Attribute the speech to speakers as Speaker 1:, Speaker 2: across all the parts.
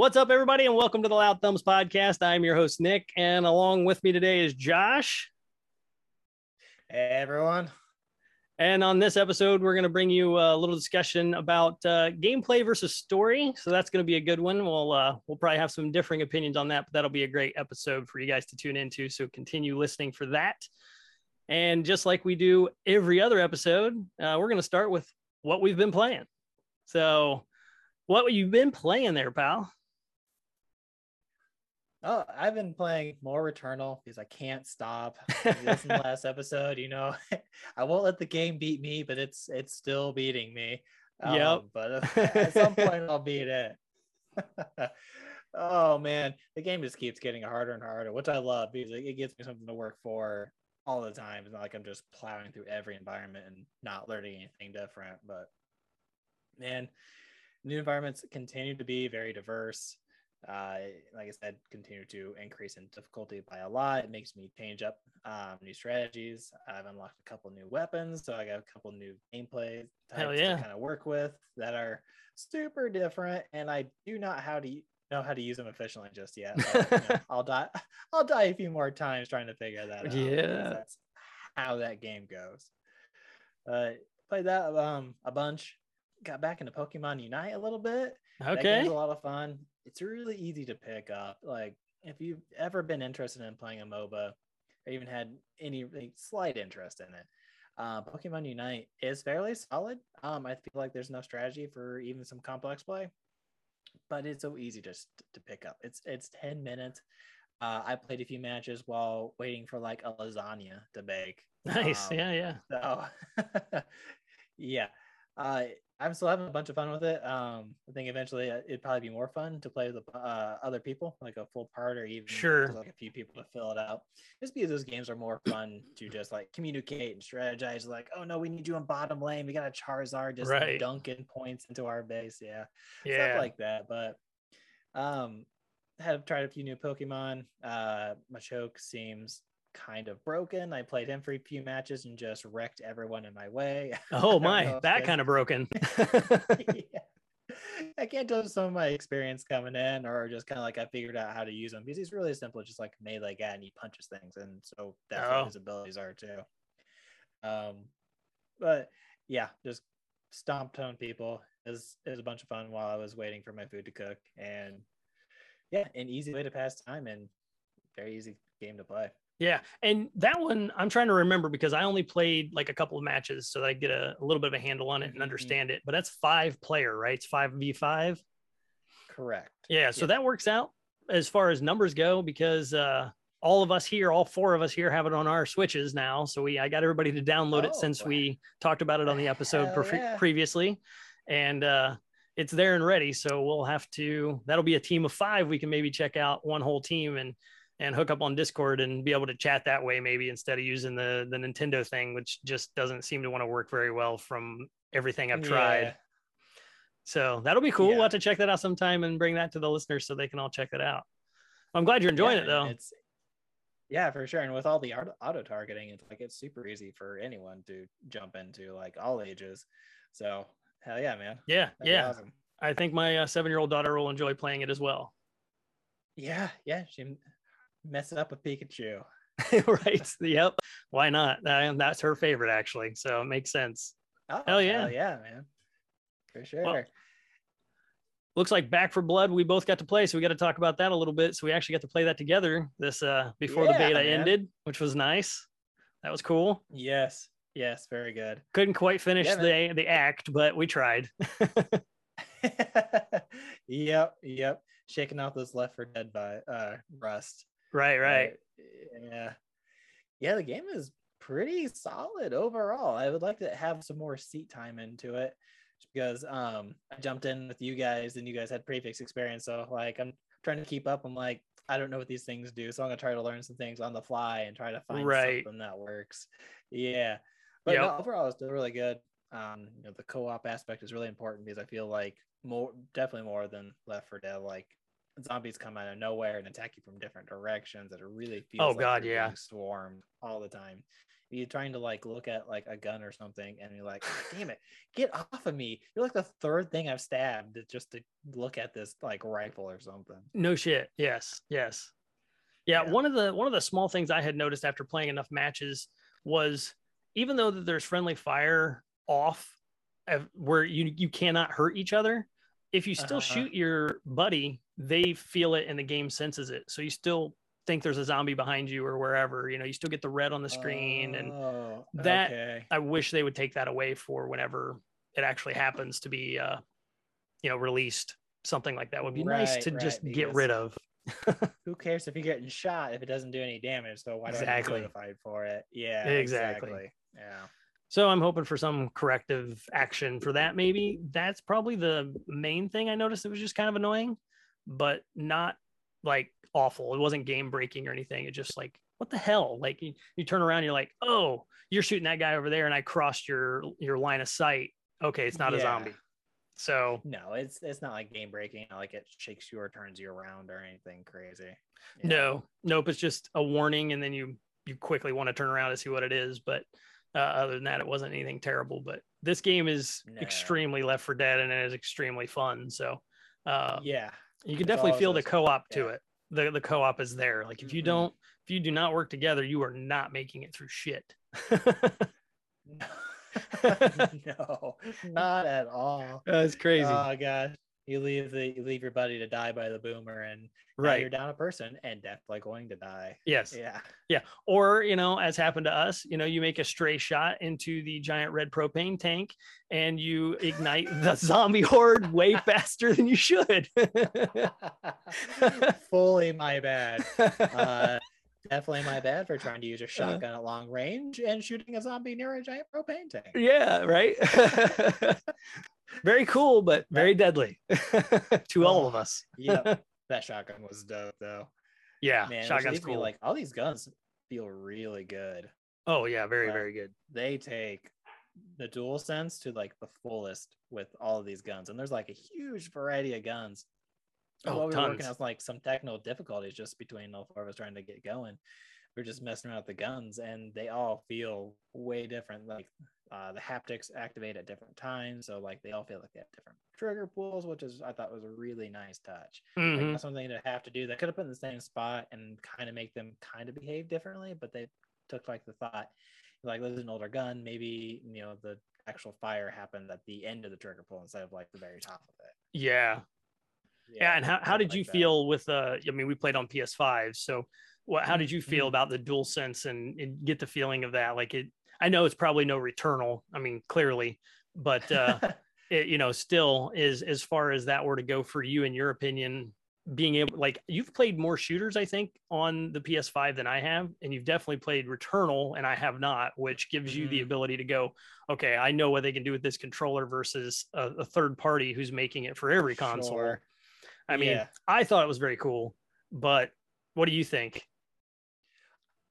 Speaker 1: What's up, everybody, and welcome to the Loud Thumbs podcast. I'm your host, Nick, and along with me today is Josh.
Speaker 2: Hey, everyone.
Speaker 1: And on this episode, we're going to bring you a little discussion about uh, gameplay versus story. So that's going to be a good one. We'll uh, we'll probably have some differing opinions on that, but that'll be a great episode for you guys to tune into. So continue listening for that. And just like we do every other episode, uh, we're going to start with what we've been playing. So, what you've been playing there, pal?
Speaker 2: Oh, I've been playing more Returnal because I can't stop. This in the last episode, you know, I won't let the game beat me, but it's it's still beating me.
Speaker 1: Yep.
Speaker 2: Um, but at some point, I'll beat it. oh man, the game just keeps getting harder and harder, which I love because it gives me something to work for all the time. It's not like I'm just plowing through every environment and not learning anything different. But man, new environments continue to be very diverse uh, like I said, continue to increase in difficulty by a lot. It makes me change up um, new strategies. I've unlocked a couple new weapons, so I got a couple new gameplay types
Speaker 1: yeah.
Speaker 2: to kind of work with that are super different, and I do not how to know how to use them efficiently just yet. But, you know, I'll die. I'll die a few more times trying to figure that out.
Speaker 1: Yeah,
Speaker 2: that's how that game goes. Uh, played that um a bunch. Got back into Pokemon Unite a little bit.
Speaker 1: Okay,
Speaker 2: that game's a lot of fun it's really easy to pick up. Like if you've ever been interested in playing a MOBA or even had any like, slight interest in it, uh, Pokemon Unite is fairly solid. Um, I feel like there's enough strategy for even some complex play, but it's so easy just to pick up. It's it's 10 minutes. Uh, I played a few matches while waiting for like a lasagna to bake.
Speaker 1: Nice.
Speaker 2: Um,
Speaker 1: yeah, yeah.
Speaker 2: So, yeah. Uh, I'm still having a bunch of fun with it. Um, I think eventually uh, it'd probably be more fun to play with uh, other people, like a full part or even
Speaker 1: sure.
Speaker 2: like a few people to fill it out. Just because those games are more fun to just like communicate and strategize. Like, oh no, we need you in bottom lane. We got a Charizard just
Speaker 1: right.
Speaker 2: dunking points into our base. Yeah,
Speaker 1: yeah,
Speaker 2: stuff like that. But um, have tried a few new Pokemon. Uh, Machoke seems kind of broken. I played him for a few matches and just wrecked everyone in my way.
Speaker 1: Oh my, that kind of broken.
Speaker 2: yeah. I can't tell some of my experience coming in, or just kind of like I figured out how to use him because he's really simple, just like melee guy, and he punches things, and so that's oh. what his abilities are too. Um, but yeah, just stomped on people is is a bunch of fun while I was waiting for my food to cook, and yeah, an easy way to pass time and very easy game to play.
Speaker 1: Yeah, and that one I'm trying to remember because I only played like a couple of matches, so I get a, a little bit of a handle on it and mm-hmm. understand it. But that's five player, right? It's five v five.
Speaker 2: Correct.
Speaker 1: Yeah, so yeah. that works out as far as numbers go because uh, all of us here, all four of us here, have it on our switches now. So we, I got everybody to download oh, it since we talked about it on the episode pre- yeah. previously, and uh, it's there and ready. So we'll have to. That'll be a team of five. We can maybe check out one whole team and and hook up on Discord and be able to chat that way, maybe instead of using the the Nintendo thing, which just doesn't seem to want to work very well from everything I've tried. Yeah. So that'll be cool. Yeah. We'll have to check that out sometime and bring that to the listeners so they can all check it out. I'm glad you're enjoying
Speaker 2: yeah,
Speaker 1: it though.
Speaker 2: It's yeah, for sure. And with all the auto targeting, it's like it's super easy for anyone to jump into, like all ages. So hell yeah, man.
Speaker 1: Yeah, That'd yeah. Awesome. I think my uh, seven year old daughter will enjoy playing it as well.
Speaker 2: Yeah, yeah. She mess up with Pikachu.
Speaker 1: right. Yep. Why not? That's her favorite, actually. So it makes sense.
Speaker 2: Oh, hell yeah. Hell yeah, man. For sure. Well,
Speaker 1: looks like Back 4 Blood we both got to play, so we got to talk about that a little bit. So we actually got to play that together this uh before yeah, the beta man. ended, which was nice. That was cool.
Speaker 2: Yes. Yes, very good.
Speaker 1: Couldn't quite finish yeah, the the act, but we tried.
Speaker 2: yep, yep. Shaking off those Left 4 Dead by uh rust.
Speaker 1: Right, right.
Speaker 2: Yeah. Yeah, the game is pretty solid overall. I would like to have some more seat time into it because um I jumped in with you guys and you guys had prefix experience. So like I'm trying to keep up. I'm like, I don't know what these things do. So I'm gonna try to learn some things on the fly and try to find right. something that works. Yeah. But yep. no, overall it's still really good. Um, you know, the co-op aspect is really important because I feel like more definitely more than Left 4 Dead. Like zombies come out of nowhere and attack you from different directions. That it really oh, feels.
Speaker 1: Oh
Speaker 2: like
Speaker 1: God, yeah.
Speaker 2: swarmed all the time. You're trying to like look at like a gun or something, and you're like, "Damn it, get off of me!" You're like the third thing I've stabbed just to look at this like rifle or something.
Speaker 1: No shit. Yes. Yes. Yeah,
Speaker 2: Yeah.
Speaker 1: One of the one of the small things I had noticed after playing enough matches was even though that there's friendly fire off, of- where you you cannot hurt each other, if you still
Speaker 2: Uh-huh.
Speaker 1: shoot your buddy, they feel it and the game senses it. So you still think there's a zombie behind you or wherever. You know, you still get the red on the screen and
Speaker 2: Oh,
Speaker 1: that-
Speaker 2: okay.
Speaker 1: I wish they would take that away for whenever it actually happens to be, uh, you know, released. Something like that would be nice to
Speaker 2: right,
Speaker 1: just get rid of.
Speaker 2: who cares if you're getting shot if it doesn't do any damage? So why do
Speaker 1: Exactly.
Speaker 2: I get notified for it? Yeah,
Speaker 1: Exactly.
Speaker 2: exactly. Yeah.
Speaker 1: So I'm hoping for some corrective action for that. Maybe that's probably the main thing I noticed. It was just kind of annoying, but not like awful. It wasn't game breaking or anything. It just like what the hell? Like you, you turn around, you're like, oh, you're shooting that guy over there, and I crossed your your line of sight. Okay, it's not a zombie. So
Speaker 2: No, it's it's not like game breaking, like it shakes you or turns you around or anything crazy. Yeah.
Speaker 1: No, nope. It's just a warning, and then you you quickly want to turn around to see what it is. But uh, other than that, it wasn't anything terrible. But this game is
Speaker 2: No.
Speaker 1: extremely Left 4 Dead, and it is extremely fun. So uh,
Speaker 2: yeah.
Speaker 1: you can definitely feel the co-op to it. The the co-op is there. Like if you
Speaker 2: Mhm.
Speaker 1: don't, if you do not work together, you are not making it through shit.
Speaker 2: no, not at all.
Speaker 1: That's crazy,
Speaker 2: Oh gosh. You leave the you leave your buddy to die by the boomer and
Speaker 1: right?
Speaker 2: you're down a person and definitely going to die.
Speaker 1: Yes.
Speaker 2: Yeah yeah.
Speaker 1: or you know as happened to us you know you make a stray shot into the giant red propane tank and you ignite the zombie horde way faster than you should
Speaker 2: Fully my bad. Uh, definitely my bad for trying to use a shotgun at long range and shooting a zombie near a giant propane tank.
Speaker 1: yeah right very cool but very deadly to all of us
Speaker 2: yeah, that shotgun was dope though.
Speaker 1: yeah
Speaker 2: Man,
Speaker 1: shotgun's cool
Speaker 2: like all these guns feel really good.
Speaker 1: oh yeah very very good
Speaker 2: They take the DualSense to like the fullest with all of these guns. And there's like a huge variety of guns.
Speaker 1: Oh,
Speaker 2: While we were working
Speaker 1: tons.
Speaker 2: out like some technical difficulties just between all four of us trying to get going. We are just messing around with the guns and they all feel way different. Like uh, the haptics activate at different times. So like they all feel like they have different trigger pulls, which is I thought was a really nice touch. Like
Speaker 1: Mhm.
Speaker 2: not something to have to do. They could have put in the same spot and kind of make them kind of behave differently, but they took like the thought, like this is an older gun, maybe you know the actual fire happened at the end of the trigger pull instead of like the very top of it.
Speaker 1: yeah yeah and how, how did
Speaker 2: like
Speaker 1: you
Speaker 2: that.
Speaker 1: feel with uh i mean we played on ps5 so what how did you feel
Speaker 2: Mhm.
Speaker 1: about the DualSense and, and get the feeling of that like it i know it's probably no returnal i mean clearly but uh it, you know still is as far as that were to go for you in your opinion being able like you've played more shooters i think on the ps5 than i have and you've definitely played returnal and i have not which gives you the
Speaker 2: Mhm.
Speaker 1: ability to go okay i know what they can do with this controller versus a, a third party who's making it for every console
Speaker 2: Sure.
Speaker 1: i mean
Speaker 2: Yeah.
Speaker 1: i thought it was very cool but what do you think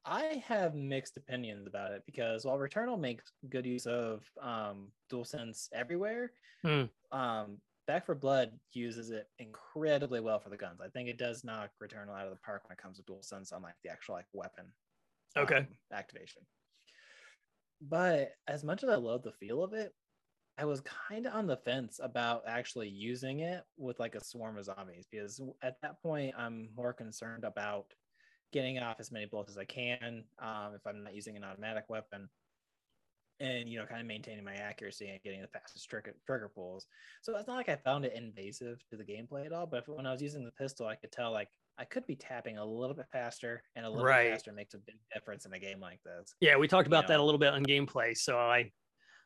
Speaker 2: I have mixed opinions about it because while Returnal makes good use of um, DualSense everywhere,
Speaker 1: Hmm.
Speaker 2: um, Back 4 Blood uses it incredibly well for the guns. I think it does knock Returnal out of the park when it comes to DualSense on like the actual like weapon
Speaker 1: Okay.
Speaker 2: um, activation. But as much as I love the feel of it, I was kind of on the fence about actually using it with like a swarm of zombies because at that point I'm more concerned about getting off as many bullets as I can um, if I'm not using an automatic weapon, and you know, kind of maintaining my accuracy and getting the fastest trigger trigger pulls. So it's not like I found it invasive to the gameplay at all. But when I was using the pistol, I could tell like I could be tapping a little bit faster, and a little
Speaker 1: Right.
Speaker 2: bit faster makes a big difference in a game like this.
Speaker 1: Yeah, we talked
Speaker 2: you
Speaker 1: about that a little bit on gameplay. So I,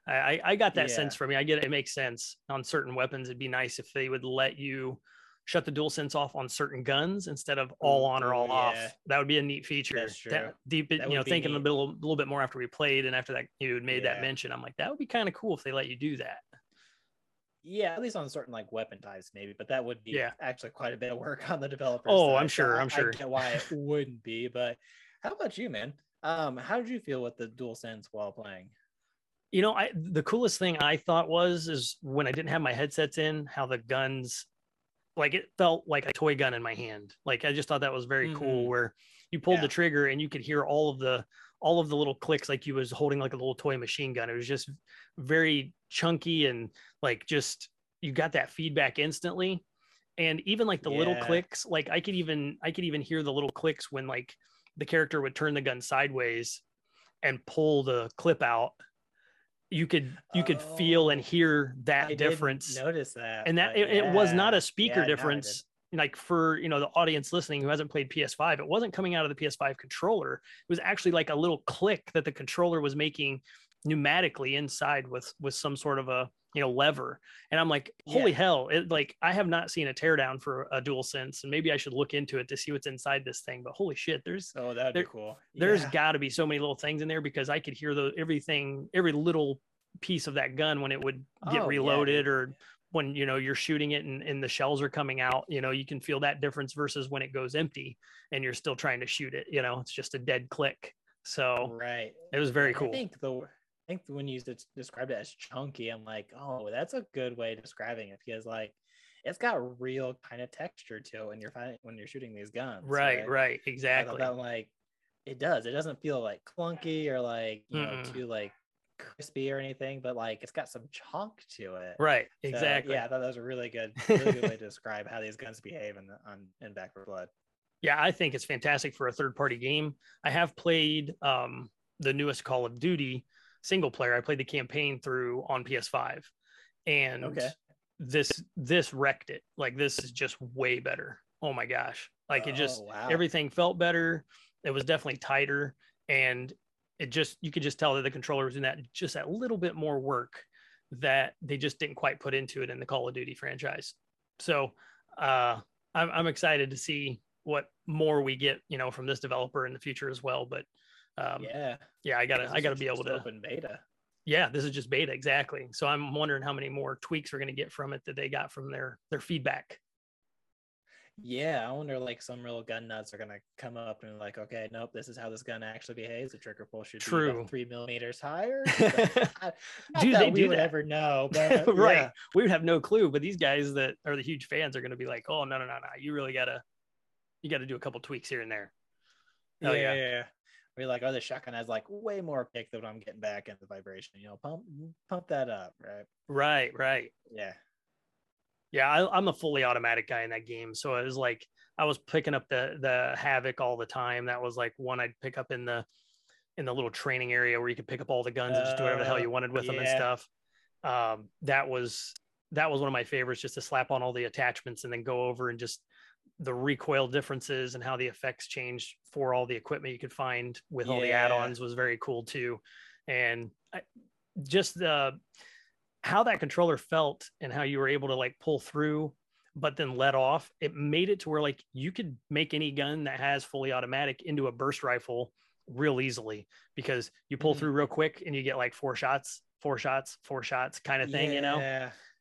Speaker 1: I, I got that
Speaker 2: Yeah.
Speaker 1: sense from you. I get it. It makes sense on certain weapons. It'd be nice if they would let you shut the DualSense off on certain guns instead of all on or all
Speaker 2: Ooh,
Speaker 1: off. That would be a neat feature.
Speaker 2: That's
Speaker 1: That-
Speaker 2: true.
Speaker 1: deep,
Speaker 2: That
Speaker 1: you know, thinking a little, little bit more after we played and after that you had made that mention, I'm like, that would be kind of cool if they let you do that.
Speaker 2: Yeah, at least on certain like weapon types, maybe, but that would be
Speaker 1: Yeah.
Speaker 2: actually quite a bit of work on the developer.
Speaker 1: Oh, I'm sure, I'm
Speaker 2: I
Speaker 1: sure.
Speaker 2: get why it wouldn't be, but how about you, man? Um, how did you feel with the DualSense while playing?
Speaker 1: You know, I the coolest thing I thought was is when I didn't have my headsets in, how the guns like it felt like a toy gun in my hand. Like I just thought that was very mm-hmm. cool where you pulled yeah. the trigger and you could hear all of the all of the little clicks like you was holding like a little toy machine gun. It was just very chunky and like just you got that feedback instantly. And even like the yeah. little clicks, like I could even I could even hear the little clicks when like the character would turn the gun sideways and pull the clip out you could you could oh, feel and oh, hear that I difference.
Speaker 2: notice that
Speaker 1: and that it, yeah. it, was not a speaker yeah, difference no, like for you know the audience listening who hasn't played ps5 it wasn't coming out of the ps5 controller. It was actually like a little click that the controller was making pneumatically inside with with some sort of a you know lever and i'm like holy yeah. hell it like i have not seen a teardown for a DualSense and maybe i should look into it to see what's inside this thing but holy shit there's
Speaker 2: oh that'd
Speaker 1: there,
Speaker 2: be cool
Speaker 1: yeah. there's got to be so many little things in there because i could hear the everything every little piece of that gun when it would get oh, reloaded yeah. or when you know you're shooting it and, and the shells are coming out you know you can feel that difference versus when it goes empty and you're still trying to shoot it you know it's just a dead click so
Speaker 2: right
Speaker 1: it was very cool
Speaker 2: i think the I think when you described it as chunky, I'm like, oh, that's a good way of describing it because like it's got real kind of texture to it when you're fighting, when you're shooting these guns.
Speaker 1: Right, right, right exactly.
Speaker 2: That like it does. It doesn't feel like clunky or like you mm know too like crispy or anything, but like it's got some chunk to it.
Speaker 1: Right, exactly.
Speaker 2: So, yeah, I thought that was a really good, really good way to describe how these guns behave in the, on in Back 4 Blood.
Speaker 1: Yeah, I think it's fantastic for a third party game. I have played um, the newest Call of Duty single player. I played the campaign through on PS5, and okay. this this wrecked it. Like this is just way better. Oh my gosh! Like it just oh, wow. everything felt better. It was definitely tighter, and it just you could just tell that the controller was doing that just that little bit more work that they just didn't quite put into it in the Call of Duty franchise. So uh, I'm, I'm excited to see what more we get, you know, from this developer in the future as well. But
Speaker 2: um, yeah,
Speaker 1: yeah, I gotta, I gotta be able to
Speaker 2: open beta.
Speaker 1: Yeah, this is just beta exactly. So I'm wondering how many more tweaks we're gonna get from it that they got from their their feedback.
Speaker 2: Yeah, I wonder like some real gun nuts are gonna come up and like, okay, nope, this is how this gun actually behaves. The trigger pull should
Speaker 1: True.
Speaker 2: be three millimeters higher.
Speaker 1: do they do
Speaker 2: would
Speaker 1: that?
Speaker 2: ever know? But,
Speaker 1: right, yeah. we would have no clue. But these guys that are the huge fans are gonna be like, oh no, no, no, no, you really gotta, you gotta do a couple tweaks here and there.
Speaker 2: Oh yeah, yeah. yeah where you're like, oh, the shotgun has like way more kick than what I'm getting back in the vibration. You know, pump pump that up, right?
Speaker 1: Right, right.
Speaker 2: Yeah.
Speaker 1: Yeah, I, am a fully automatic guy in that game. So it was like I was picking up the the havoc all the time. That was like one I'd pick up in the in the little training area where you could pick up all the guns uh, and just do whatever the hell you wanted with yeah. them and stuff. Um, that was that was one of my favorites, just to slap on all the attachments and then go over and just the recoil differences and how the effects changed for all the equipment you could find with yeah. all the add-ons was very cool too and I, just the how that controller felt and how you were able to like pull through but then let off it made it to where like you could make any gun that has fully automatic into a burst rifle real easily because you pull mm-hmm. through real quick and you get like four shots four shots four shots kind of thing
Speaker 2: yeah.
Speaker 1: you know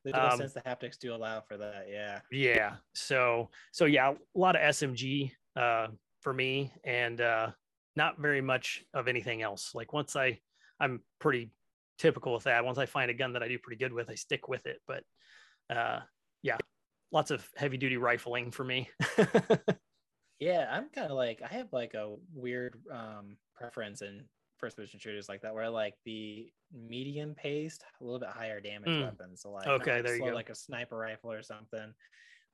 Speaker 2: the um, sense the haptics do allow for that. Yeah.
Speaker 1: Yeah. So so yeah, a lot of SMG uh, for me, and uh, not very much of anything else. Like once I, I'm pretty typical with that. Once I find a gun that I do pretty good with, I stick with it. But uh, yeah, lots of heavy duty rifling for me.
Speaker 2: yeah, I'm kind of like I have like a weird um, preference in first person shooters like that where like the medium paced a little bit higher damage mm. weapons so like
Speaker 1: okay there slow, you go
Speaker 2: like a sniper rifle or something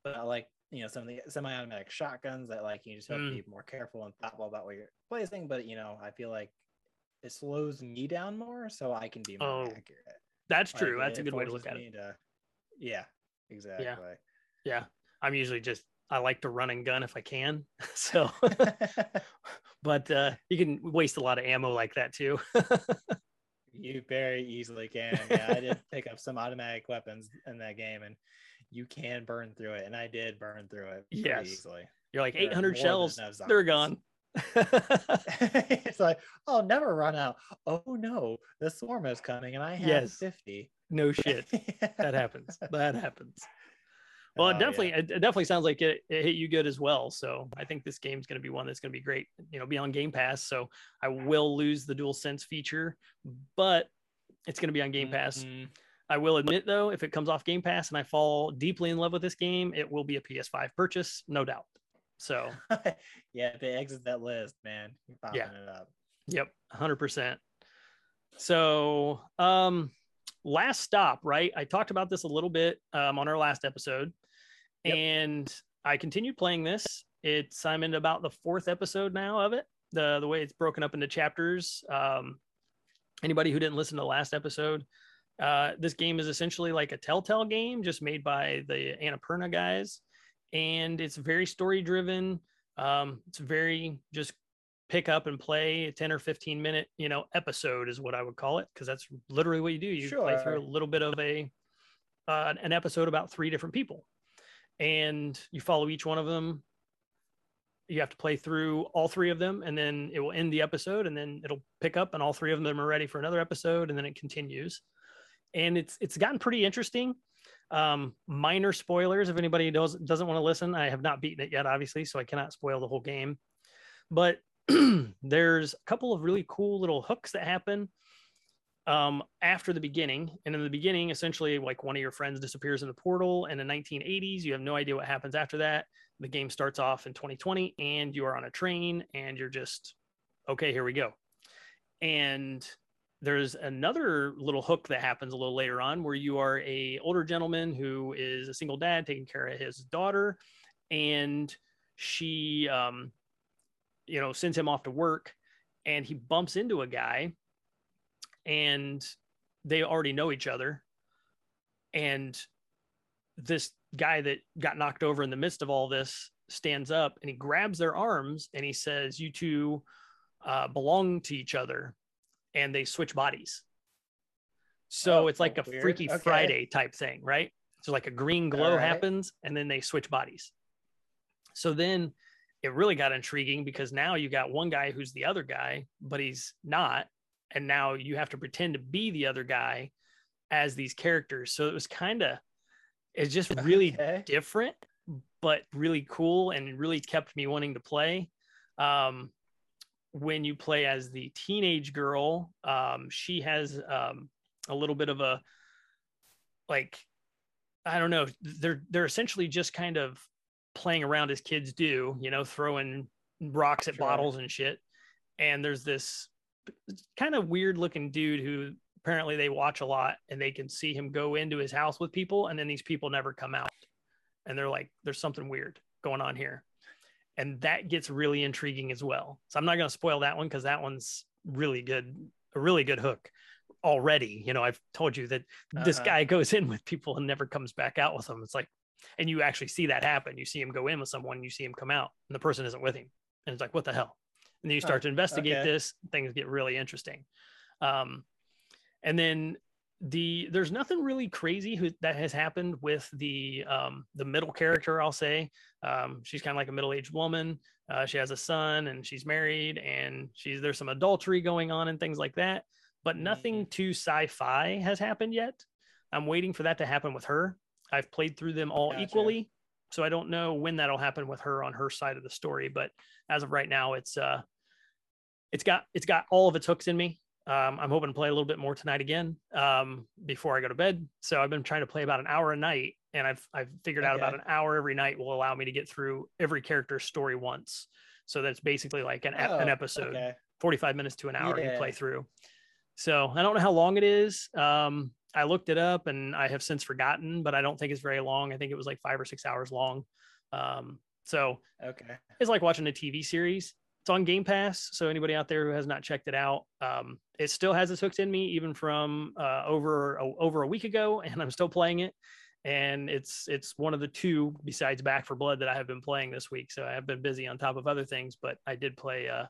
Speaker 2: but I like you know some of the semi-automatic shotguns that like you just have mm. to be more careful and thoughtful about what you're placing but you know i feel like it slows me down more so i can be more oh, accurate
Speaker 1: that's like, true that's a good way to look at it to,
Speaker 2: yeah exactly
Speaker 1: yeah. yeah i'm usually just I like to run and gun if I can. So, but uh, you can waste a lot of ammo like that too.
Speaker 2: you very easily can. Yeah, I did pick up some automatic weapons in that game, and you can burn through it, and I did burn through it yes. easily.
Speaker 1: You're like 800 shells, they're gone.
Speaker 2: it's like, oh, never run out. Oh no, the swarm is coming, and I have yes. 50.
Speaker 1: No shit. that happens. That happens. Well, it oh, definitely, yeah. it definitely sounds like it, it, hit you good as well. So I think this game's going to be one that's going to be great. You know, be on Game Pass. So I will lose the Dual Sense feature, but it's going to be on Game Pass.
Speaker 2: Mm-hmm.
Speaker 1: I will admit though, if it comes off Game Pass and I fall deeply in love with this game, it will be a PS5 purchase, no doubt. So
Speaker 2: yeah, if they exit that list, man, you're popping yeah. it up.
Speaker 1: Yep, hundred percent. So um last stop, right? I talked about this a little bit um, on our last episode, yep. and I continued playing this. It's I'm in about the fourth episode now of it. The the way it's broken up into chapters. Um, anybody who didn't listen to the last episode, uh, this game is essentially like a Telltale game, just made by the Annapurna guys, and it's very story driven. Um, it's very just pick up and play a 10 or 15 minute you know episode is what i would call it because that's literally what you do you sure. play through a little bit of a uh, an episode about three different people and you follow each one of them you have to play through all three of them and then it will end the episode and then it'll pick up and all three of them are ready for another episode and then it continues. And it's it's gotten pretty interesting. Um minor spoilers if anybody does doesn't want to listen i have not beaten it yet obviously so i cannot spoil the whole game. But there's a couple of really cool little hooks that happen um, after the beginning. And in the beginning, essentially, like one of your friends disappears in the portal. In the 1980s, you have no idea what happens after that. The game starts off in 2020, and you are on a train, and you're just, okay, here we go. And there's another little hook that happens a little later on where you are a older gentleman who is a single dad taking care of his daughter and she um, you know, sends him off to work and he bumps into a guy and they already know each other. And this guy that got knocked over in the midst of all this stands up and he grabs their arms and he says, You two uh, belong to each other. And they switch bodies. So oh, it's like a weird. Freaky okay. Friday type thing, right? So like a green glow right. happens and then they switch bodies. So then it really got intriguing because now you got one guy who's the other guy, but he's not. And now you have to pretend to be the other guy as these characters. So it was kind of, it's just really okay. different, but really cool and really kept me wanting to play. Um, when you play as the teenage girl, um, she has um, a little bit of a like I don't know. They're they're essentially just kind of playing around as kids do, you know, throwing rocks at sure. bottles and shit. And there's this kind of weird looking dude who apparently they watch a lot and they can see him go into his house with people and then these people never come out. And they're like, there's something weird going on here. And that gets really intriguing as well. So I'm not going to spoil that one because that one's really good, a really good hook already. You know, I've told you that uh-huh. this guy goes in with people and never comes back out with them. It's like, and you actually see that happen. You see him go in with someone, you see him come out, and the person isn't with him, and it's like, what the hell? And then you start oh, to investigate okay. this. Things get really interesting. Um, and then the there's nothing really crazy who, that has happened with the um, the middle character. I'll say um, she's kind of like a middle aged woman. Uh, she has a son and she's married, and she's there's some adultery going on and things like that. But nothing mm-hmm. too sci-fi has happened yet. I'm waiting for that to happen with her. I've played through them all gotcha. equally, so I don't know when that'll happen with her on her side of the story. But as of right now, it's uh, it's got it's got all of its hooks in me. Um, I'm hoping to play a little bit more tonight again um, before I go to bed. So I've been trying to play about an hour a night, and I've I've figured okay. out about an hour every night will allow me to get through every character's story once. So that's basically like an oh, an episode, okay. 45 minutes to an hour yeah. you play through. So I don't know how long it is. Um, I looked it up and I have since forgotten, but I don't think it's very long. I think it was like five or six hours long. Um, so
Speaker 2: okay,
Speaker 1: it's like watching a TV series. It's on Game Pass, so anybody out there who has not checked it out, um, it still has its hooks in me, even from uh, over over a week ago, and I'm still playing it. And it's it's one of the two besides Back 4 Blood that I have been playing this week. So I have been busy on top of other things, but I did play uh,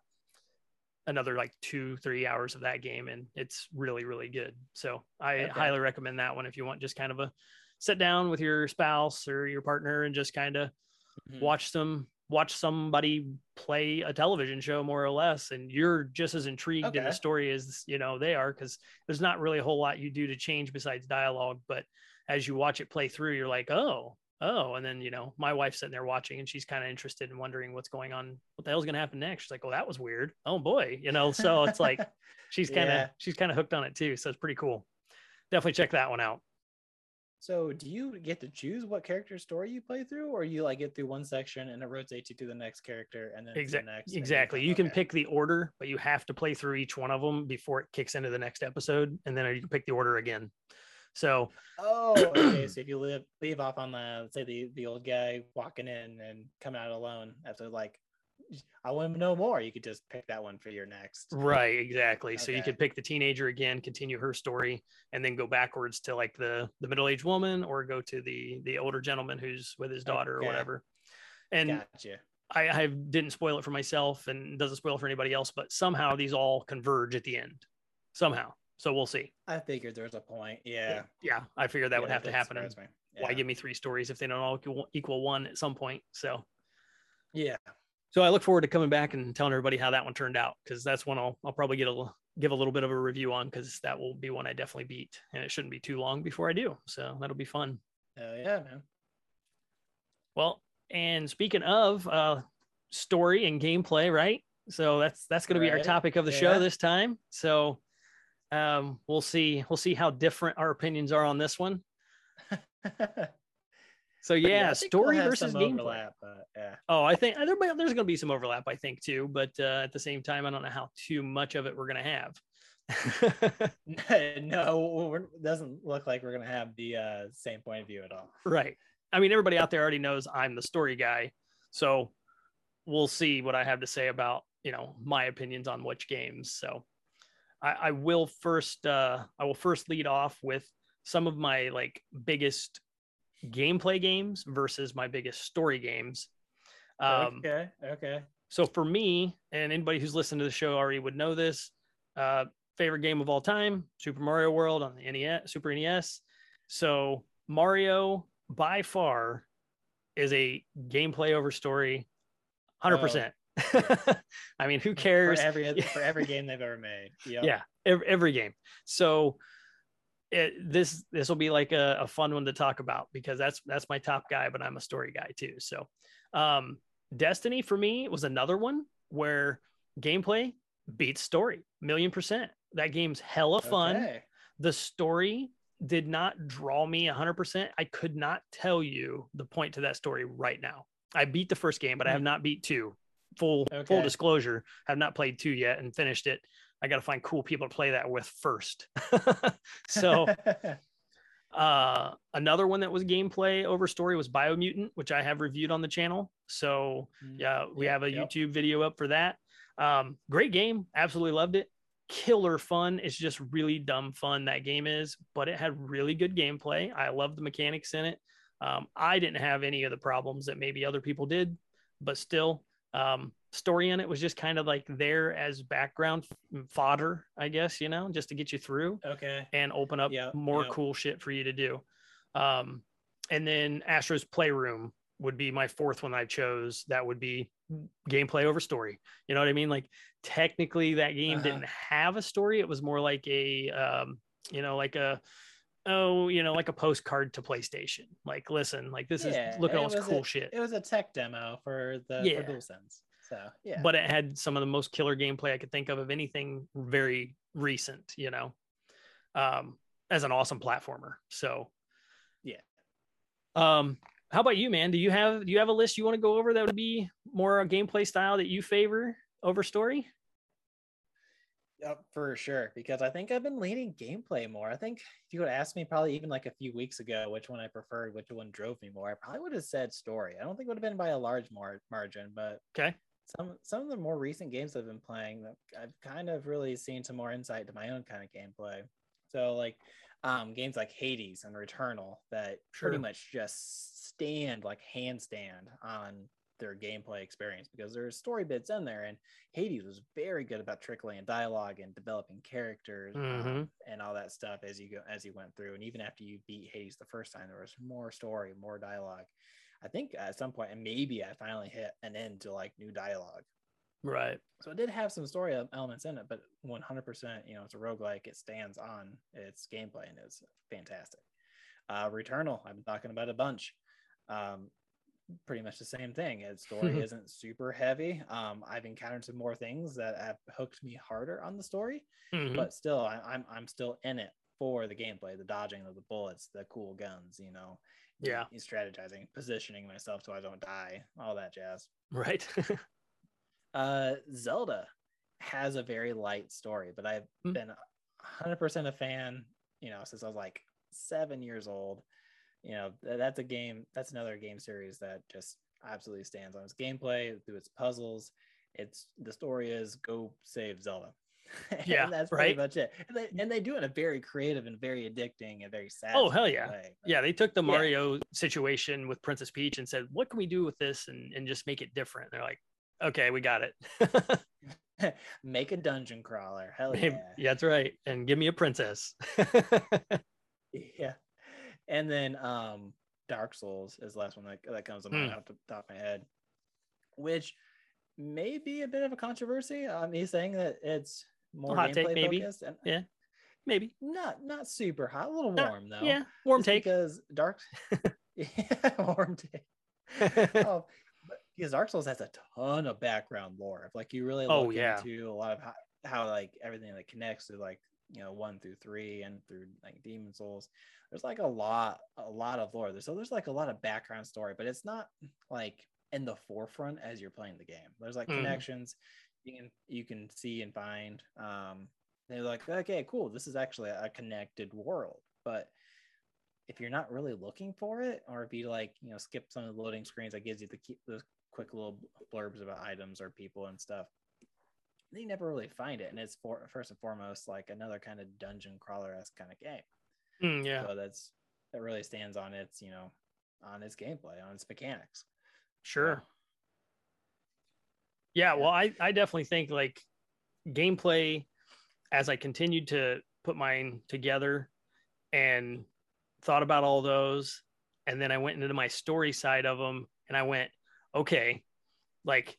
Speaker 1: another like two three hours of that game and it's really really good so i okay. highly recommend that one if you want just kind of a sit down with your spouse or your partner and just kind of mm-hmm. watch them watch somebody play a television show more or less and you're just as intrigued okay. in the story as you know they are because there's not really a whole lot you do to change besides dialogue but as you watch it play through you're like oh oh and then you know my wife's sitting there watching and she's kind of interested in wondering what's going on what the hell's going to happen next she's like oh that was weird oh boy you know so it's like she's kind of yeah. she's kind of hooked on it too so it's pretty cool definitely check that one out
Speaker 2: So do you get to choose what character story you play through, or you like get through one section and it rotates you to the next character and then
Speaker 1: exactly
Speaker 2: the next?
Speaker 1: Exactly. You, you can pick the order, but you have to play through each one of them before it kicks into the next episode, and then you can pick the order again. So
Speaker 2: oh, okay. so if you live leave off on the say the the old guy walking in and coming out alone after like I want to know more. You could just pick that one for your next.
Speaker 1: Right, exactly. Okay. So you could pick the teenager again, continue her story, and then go backwards to like the the middle aged woman, or go to the the older gentleman who's with his daughter okay. or whatever. And gotcha. I, I didn't spoil it for myself, and doesn't spoil for anybody else. But somehow these all converge at the end. Somehow. So we'll see.
Speaker 2: I figured there was a point. Yeah.
Speaker 1: Yeah. I figured that yeah, would have to happen. Yeah. Why give me three stories if they don't all equal one at some point? So.
Speaker 2: Yeah
Speaker 1: so I look forward to coming back and telling everybody how that one turned out because that's one I'll I'll probably get a give a little bit of a review on because that will be one I definitely beat and it shouldn't be too long before I do. So that'll be fun.
Speaker 2: Oh yeah, man.
Speaker 1: Well, and speaking of uh, story and gameplay, right? So that's that's going right. to be our topic of the yeah. show this time. So um, we'll see we'll see how different our opinions are on this one. So yeah, yeah story versus gameplay. yeah. Oh, I think there's going to be some overlap, I think too. But uh, at the same time, I don't know how too much of it we're going to
Speaker 2: have. no, it doesn't look like we're going to have the uh, same point of view at all.
Speaker 1: Right. I mean, everybody out there already knows I'm the story guy, so we'll see what I have to say about you know my opinions on which games. So I, I will first uh, I will first lead off with some of my like biggest gameplay games versus my biggest story games.
Speaker 2: Um, okay. Okay.
Speaker 1: So for me, and anybody who's listened to the show already would know this. Uh, favorite game of all time, Super Mario World on the NES, Super NES. So Mario by far is a gameplay over story, hundred oh. percent. I mean, who cares?
Speaker 2: For every for every game they've ever made.
Speaker 1: Yep. Yeah, every, every game. So it, this this will be like a, a, fun one to talk about because that's that's my top guy, but I'm a story guy too. So, um, Destiny for me was another one where gameplay beats story, million percent. That game's hella fun. Okay. The story did not draw me 100%. I could not tell you the point to that story right now. I beat the first game, but I have hmm. not beat two. Full okay. full disclosure, have not played two yet and finished it. I got to find cool people to play that with first. so, uh, another one that was gameplay over story was Biomutant, which I have reviewed on the channel. So, mm, yeah, we have a yep. YouTube video up for that. Um, great game, absolutely loved it. Killer fun. It's just really dumb fun that game is, but it had really good gameplay. I love the mechanics in it. Um, I didn't have any of the problems that maybe other people did, but still, um, story in it was just kind of like there as background fodder, I guess, you know, just to get you through.
Speaker 2: Okay.
Speaker 1: And open up yep, more yep. cool shit for you to do. Um, and then Astro's Playroom would be my fourth one I chose. That would be gameplay over story. You know what I mean? Like technically that game uh-huh. didn't have a story. It was more like a, um, you know, like a, oh, you know, like a postcard to PlayStation. Like, listen, like this yeah, is look at all this cool
Speaker 2: a,
Speaker 1: shit.
Speaker 2: It was a tech demo for the yeah. for DualSense. So yeah.
Speaker 1: But it had some of the most killer gameplay I could think of of anything very recent, you know. Um, as an awesome platformer. So
Speaker 2: yeah.
Speaker 1: Um, how about you, man? Do you have do you have a list you want to go over that would be more a gameplay style that you favor over story?
Speaker 2: Yep, for sure. Because I think I've been leaning gameplay more. I think if you would ask me probably even like a few weeks ago which one I preferred, which one drove me more, I probably would have said story. I don't think it would have been by a large mar- margin, but
Speaker 1: okay.
Speaker 2: Some some of the more recent games I've been playing, I've kind of really seen some more insight to my own kind of gameplay. So like um, games like Hades and Returnal that sure. pretty much just stand like handstand on their gameplay experience because there's story bits in there and hades was very good about trickling in dialogue and developing characters um, mm-hmm. um, and all that stuff as you go as you went through and even after you beat hades the first time there was more story more dialogue. I think at some point and maybe i finally hit an end to like new dialogue.
Speaker 1: Right.
Speaker 2: So it did have some story elements in it but 100% you know it's a roguelike. It stands on its gameplay and it's fantastic. Uh returnal i've been talking about a bunch. Um, pretty much the same thing. Its story isn't super heavy. Um, I've encountered some more things that have hooked me harder on the story, mm-hmm. but still, I, am I'm, I'm still in it for the gameplay, the dodging of the bullets, the cool guns, you know.
Speaker 1: Yeah.
Speaker 2: Strategizing, positioning myself so I don't die, all that jazz.
Speaker 1: Right.
Speaker 2: uh Zelda has a very light story, but I've mm. been 100% a fan, you know, since I was like 7 years old. You know, that's a game, that's another game series that just absolutely stands on its gameplay, through its puzzles. It's the story is go save Zelda.
Speaker 1: Yeah,
Speaker 2: that's
Speaker 1: pretty right?
Speaker 2: much it. And they, and they, do it in a very creative and very addicting and very sad.
Speaker 1: Oh hell yeah, way. yeah. They took the Mario yeah. situation with Princess Peach and said, "What can we do with this and and just make it different?" They're like, "Okay, we got
Speaker 2: it." make a dungeon crawler. Hell yeah.
Speaker 1: yeah, that's right. And give me a princess.
Speaker 2: yeah. And then um Dark Souls is the last one that, that comes to mind mm. off the top of my head, which may be a bit of a controversy. Um, he's saying that it's more hot take,
Speaker 1: maybe.
Speaker 2: Focused and
Speaker 1: yeah, maybe
Speaker 2: not not super hot, a little warm though.
Speaker 1: Yeah, warm take
Speaker 2: because Dark. yeah, warm take. oh, because Dark Souls has a ton of background lore. Like you really oh, look oh, yeah. into a lot of how, how like everything that connects to like you know one through three and through like Demon Souls there's like a lot a lot of lore so there's like a lot of background story but it's not like in the forefront as you're playing the game. There's like mm. connections you can you can see and find um they're like okay cool this is actually a connected world. But if you're not really looking for it or if you like you know skip some of the loading screens that gives you the those quick little blurbs about items or people and stuff you never really find it and it's for first and foremost like another kind of dungeon crawler esque kind of game
Speaker 1: Mm, yeah.
Speaker 2: So that's that really stands on its, you know, on its gameplay, on its mechanics.
Speaker 1: Sure. Yeah, yeah well, I, I definitely think like gameplay as I continued to put mine together and thought about all those, and then I went into my story side of them and I went, okay, like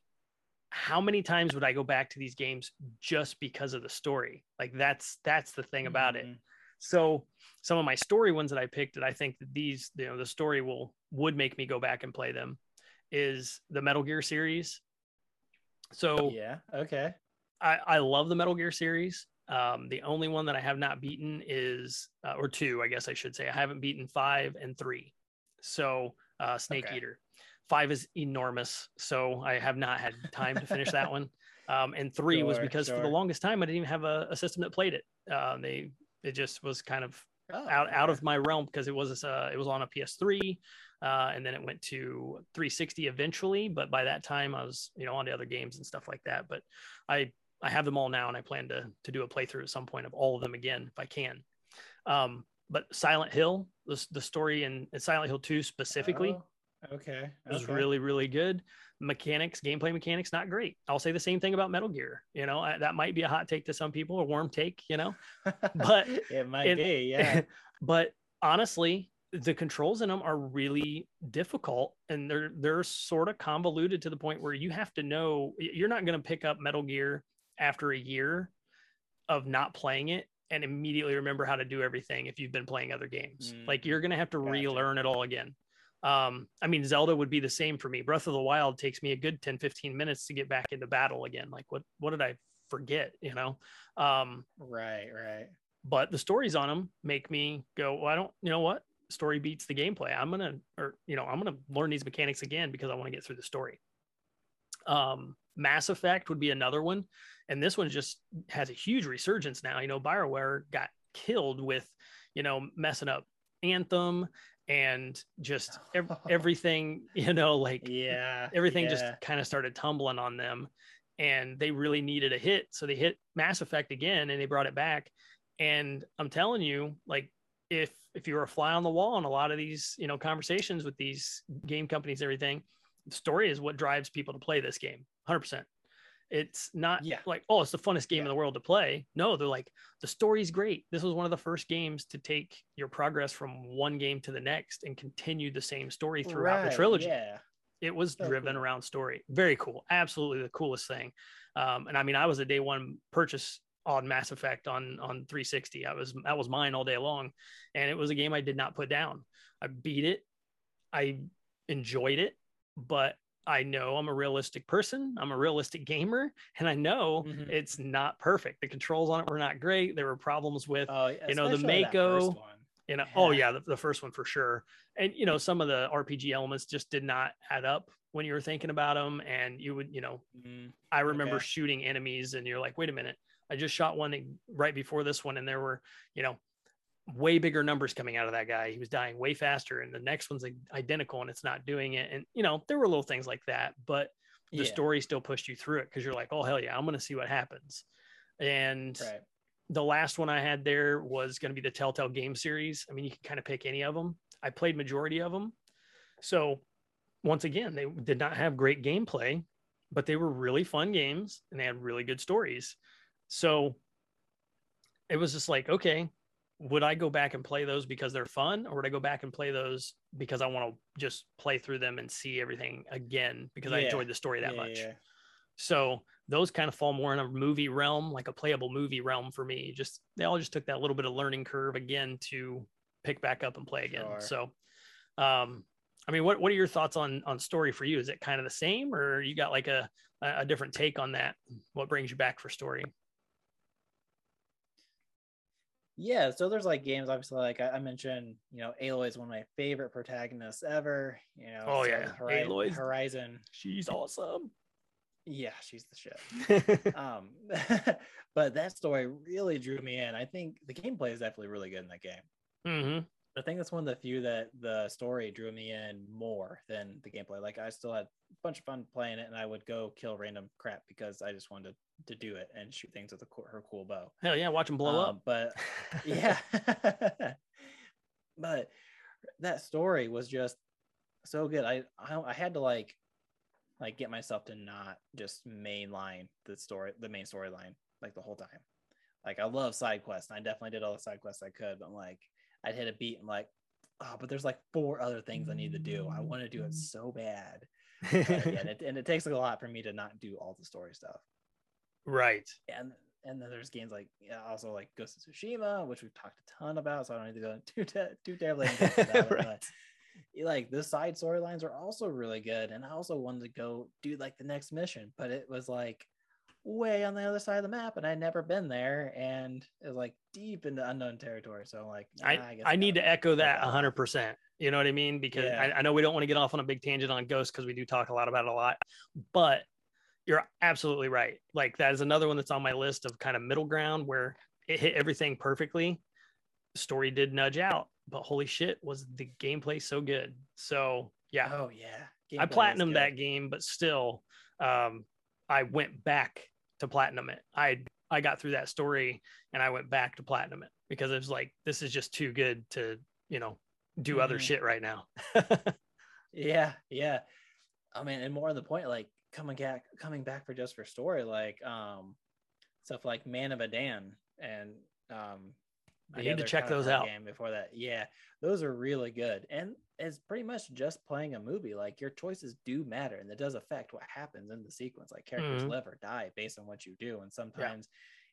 Speaker 1: how many times would I go back to these games just because of the story? Like that's that's the thing about mm-hmm. it. So some of my story ones that I picked that I think that these, you know, the story will would make me go back and play them is the Metal Gear series. So
Speaker 2: yeah, okay.
Speaker 1: I, I love the Metal Gear series. Um, the only one that I have not beaten is, uh, or two, I guess I should say, I haven't beaten five and three. So uh, Snake okay. Eater. Five is enormous, so I have not had time to finish that one. Um, and three sure, was because sure. for the longest time I didn't even have a, a system that played it. Uh, they it just was kind of oh, out out of my realm because it was uh, it was on a PS3, uh, and then it went to 360 eventually. But by that time, I was you know on to other games and stuff like that. But I I have them all now, and I plan to to do a playthrough at some point of all of them again if I can. Um, but Silent Hill, the the story in, in Silent Hill 2 specifically.
Speaker 2: Oh, okay.
Speaker 1: was
Speaker 2: okay.
Speaker 1: really really good mechanics, gameplay mechanics, not great. I'll say the same thing about Metal Gear. You know, I, that might be a hot take to some people, a warm take. You know, but
Speaker 2: it might it, be, yeah.
Speaker 1: but honestly, the controls in them are really difficult, and they're they're sort of convoluted to the point where you have to know you're not going to pick up Metal Gear after a year of not playing it and immediately remember how to do everything if you've been playing other games. Mm, like you're going to have to gotcha. relearn it all again um i mean zelda would be the same for me. Breath of the wild takes me a good 10 15 minutes to get back into battle again. Like what what did i forget you know? Um
Speaker 2: right right.
Speaker 1: but the stories on them make me go well i don't you know what? Story beats the gameplay. I'm gonna or you know i'm gonna learn these mechanics again because i want to get through the story. Um mass effect would be another one and this one just has a huge resurgence now. You know bioware got killed with you know messing up anthem and just ev- everything you know like
Speaker 2: yeah
Speaker 1: everything
Speaker 2: yeah.
Speaker 1: just kind of started tumbling on them and they really needed a hit. So they hit mass effect again and they brought it back. And i'm telling you like if if you're a fly on the wall in a lot of these you know conversations with these game companies everything the story is what drives people to play this game 100% it's not
Speaker 2: yeah.
Speaker 1: like, oh, it's the funnest game yeah. in the world to play. No, they're like, the story's great. This was one of the first games to take your progress from one game to the next and continue the same story throughout right. the trilogy.
Speaker 2: Yeah.
Speaker 1: It was so driven cool. around story. Very cool. Absolutely the coolest thing. Um, and I mean, I was a day one purchase on Mass Effect on on 360. I was that was mine all day long, and it was a game I did not put down. I beat it. I enjoyed it, but I know I'm a realistic person. I'm a realistic gamer, and I know mm-hmm. it's not perfect. The controls on it were not great. There were problems with, oh, you know, the Mako. You know, yeah. oh yeah, the, the, first one for sure. And you know, some of the RPG elements just did not add up when you were thinking about them. And you would, you know, mm, I remember okay. shooting enemies, and you're like, wait a minute, I just shot one right before this one, and there were, you know, way bigger numbers coming out of that guy. He was dying way faster, and the next one's identical, and it's not doing it. And you know, there were little things like that, but the yeah. story still pushed you through it because you're like, oh hell yeah, I'm gonna see what happens. And right. the last one I had there was going to be the Telltale game series. I mean, you can kind of pick any of them. I played majority of them, so once again, they did not have great gameplay, but they were really fun games and they had really good stories. So it was just like, okay, would I go back and play those because they're fun, or would I go back and play those because I want to just play through them and see everything again because yeah. I enjoyed the story that yeah, much? Yeah. So those kind of fall more in a movie realm, like a playable movie realm for me. Just they all just took that little bit of learning curve again to pick back up and play again. Sure. So, um, I mean, what what are your thoughts on on story for you? Is it kind of the same, or you got like a a different take on that? What brings you back for story?
Speaker 2: Yeah so there's like games obviously like I, I, mentioned you know aloy is one of my favorite protagonists ever you know
Speaker 1: oh so yeah
Speaker 2: Horizon, aloy. Horizon.
Speaker 1: She's awesome.
Speaker 2: Yeah she's the shit. Um but that story really drew me in. I think the gameplay is definitely really good in that game.
Speaker 1: Mm-hmm.
Speaker 2: I think that's one of the few that the story drew me in more than the gameplay. Like I still had a bunch of fun playing it, and I would go kill random crap because I just wanted to do it and shoot things with a, her cool bow.
Speaker 1: Hell yeah, watch them blow um, up.
Speaker 2: But yeah, but that story was just so good. I, I I had to like like get myself to not just mainline the story, the main storyline, like the whole time. Like I love side quests. I definitely did all the side quests I could, but I'm like I'd hit a beat and like, oh, but there's like four other things I need to do. I want to do it so bad. yeah, and, it, and it takes a lot for me to not do all the story stuff.
Speaker 1: Right.
Speaker 2: And and then there's games like yeah, also like Ghost of Tsushima, which we've talked a ton about, so I don't need to go too te- too terribly into that. right. But like the side storylines are also really good, and I also wanted to go do like the next mission, but it was like way on the other side of the map and I'd never been there and it was like deep into unknown territory. So I'm like,
Speaker 1: nah, I, I, I need to echo that hundred percent. You know what I mean? Because yeah. I, I, know we don't want to get off on a big tangent on Ghost because we do talk a lot about it a lot, but you're absolutely right. Like that is another one that's on my list of kind of middle ground where it hit everything perfectly. story did nudge out, but holy shit, was the gameplay so good. So yeah.
Speaker 2: Oh yeah.
Speaker 1: Gameplay I platinum that game, but still um I went back to platinum it. I I got through that story and I went back to platinum it because it was like this is just too good to you know do mm-hmm. other shit right now.
Speaker 2: yeah, yeah. I mean, and more on the point, like coming back, coming back for just for story, like um stuff like Man of Medan and um
Speaker 1: I need to check those out.
Speaker 2: Game before that, yeah, those are really good, and it's pretty much just playing a movie. Like your choices do matter, and it does affect what happens in the sequence. Like characters mm-hmm. live or die based on what you do, and sometimes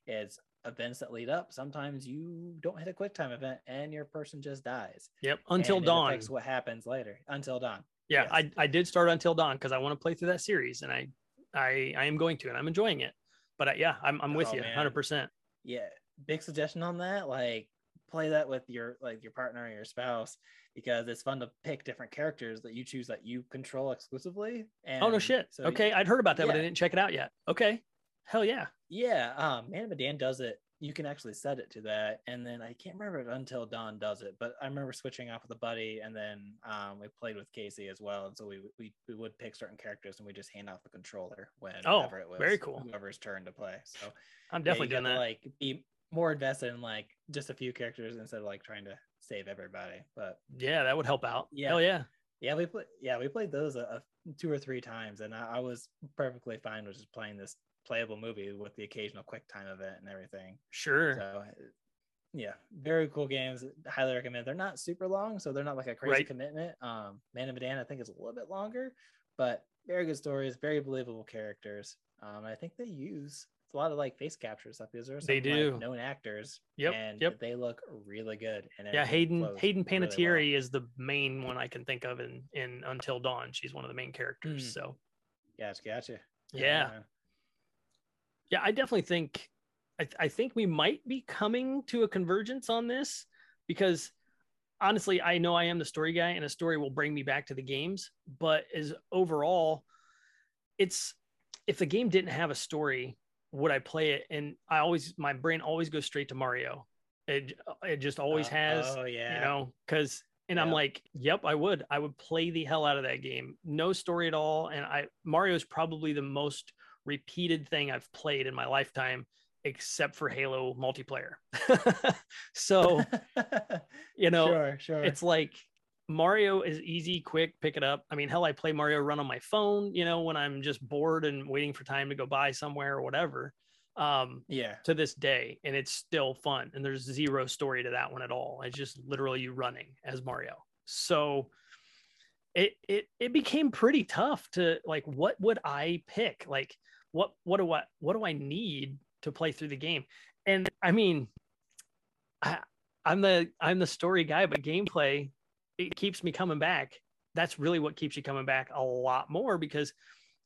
Speaker 2: yeah. it's events that lead up. Sometimes you don't hit a quick time event, and your person just dies.
Speaker 1: Yep, until dawn.
Speaker 2: Affects what happens later. Until dawn.
Speaker 1: Yeah, yes. I I did start until dawn because I want to play through that series, and I I I am going to, and I'm enjoying it. But I, uh, yeah, I'm I'm with oh, you, hundred percent.
Speaker 2: Yeah, big suggestion on that. Like play that with your like your partner or your spouse because it's fun to pick different characters that you choose that you control exclusively. And
Speaker 1: oh no shit. So okay, I'd heard about that, yeah. but I didn't check it out yet. Okay, hell yeah.
Speaker 2: Yeah, um, Man of Medan does it. You can actually set it to that, and then I can't remember it Until Dawn does it, but I remember switching off with a buddy, and then um, we played with Casey as well, and so we we, we would pick certain characters, and we just hand off the controller whenever
Speaker 1: oh,
Speaker 2: it was
Speaker 1: very cool
Speaker 2: whoever's turn to play. So
Speaker 1: I'm definitely
Speaker 2: yeah,
Speaker 1: doing that.
Speaker 2: like be more invested in like just a few characters instead of like trying to save everybody. But
Speaker 1: yeah, that would help out. Yeah, hell yeah.
Speaker 2: Yeah, we played. Yeah, we played those a, a two or three times, and I, I, was perfectly fine with just playing this playable movie with the occasional quick time event and everything.
Speaker 1: Sure.
Speaker 2: So, yeah, very cool games. Highly recommend. They're not super long, so they're not like a crazy right. commitment. Um, Man of Medan, I think, is a little bit longer, but very good stories, very believable characters. Um, I think they use a lot of like face capture stuff because there's
Speaker 1: they do
Speaker 2: like, known actors.
Speaker 1: Yep,
Speaker 2: and
Speaker 1: yep.
Speaker 2: they look really good. And
Speaker 1: yeah, Hayden Hayden
Speaker 2: really
Speaker 1: Panettiere
Speaker 2: well.
Speaker 1: is the main one I can think of in in Until Dawn. She's one of the main characters.
Speaker 2: Mm.
Speaker 1: So
Speaker 2: Gotcha, gotcha.
Speaker 1: Yeah. yeah, I definitely think I, th- I think we might be coming to a convergence on this because honestly, I know I am the story guy and a story will bring me back to the games, but as overall, it's if the game didn't have a story, would I play it? And I always my brain always goes straight to Mario. It it just always
Speaker 2: Uh,
Speaker 1: has,
Speaker 2: Oh yeah.
Speaker 1: you know, because and I'm like, yep, I would. I would play the hell out of that game. No story at all. And I Mario's probably the most repeated thing I've played in my lifetime, except for Halo multiplayer. so, you know,
Speaker 2: sure, sure.
Speaker 1: it's like Mario is easy, quick, pick it up. I mean, hell, I play Mario Run on my phone, you know, when I'm just bored and waiting for time to go by somewhere or whatever. Um,
Speaker 2: yeah.
Speaker 1: to this day, and it's still fun. And there's zero story to that one at all. It's just literally you running as Mario. So it it it became pretty tough to like what would I pick? Like what what do I what do I need to play through the game? And I mean I I'm the I'm the story guy, but gameplay it keeps me coming back. That's really what keeps you coming back a lot more because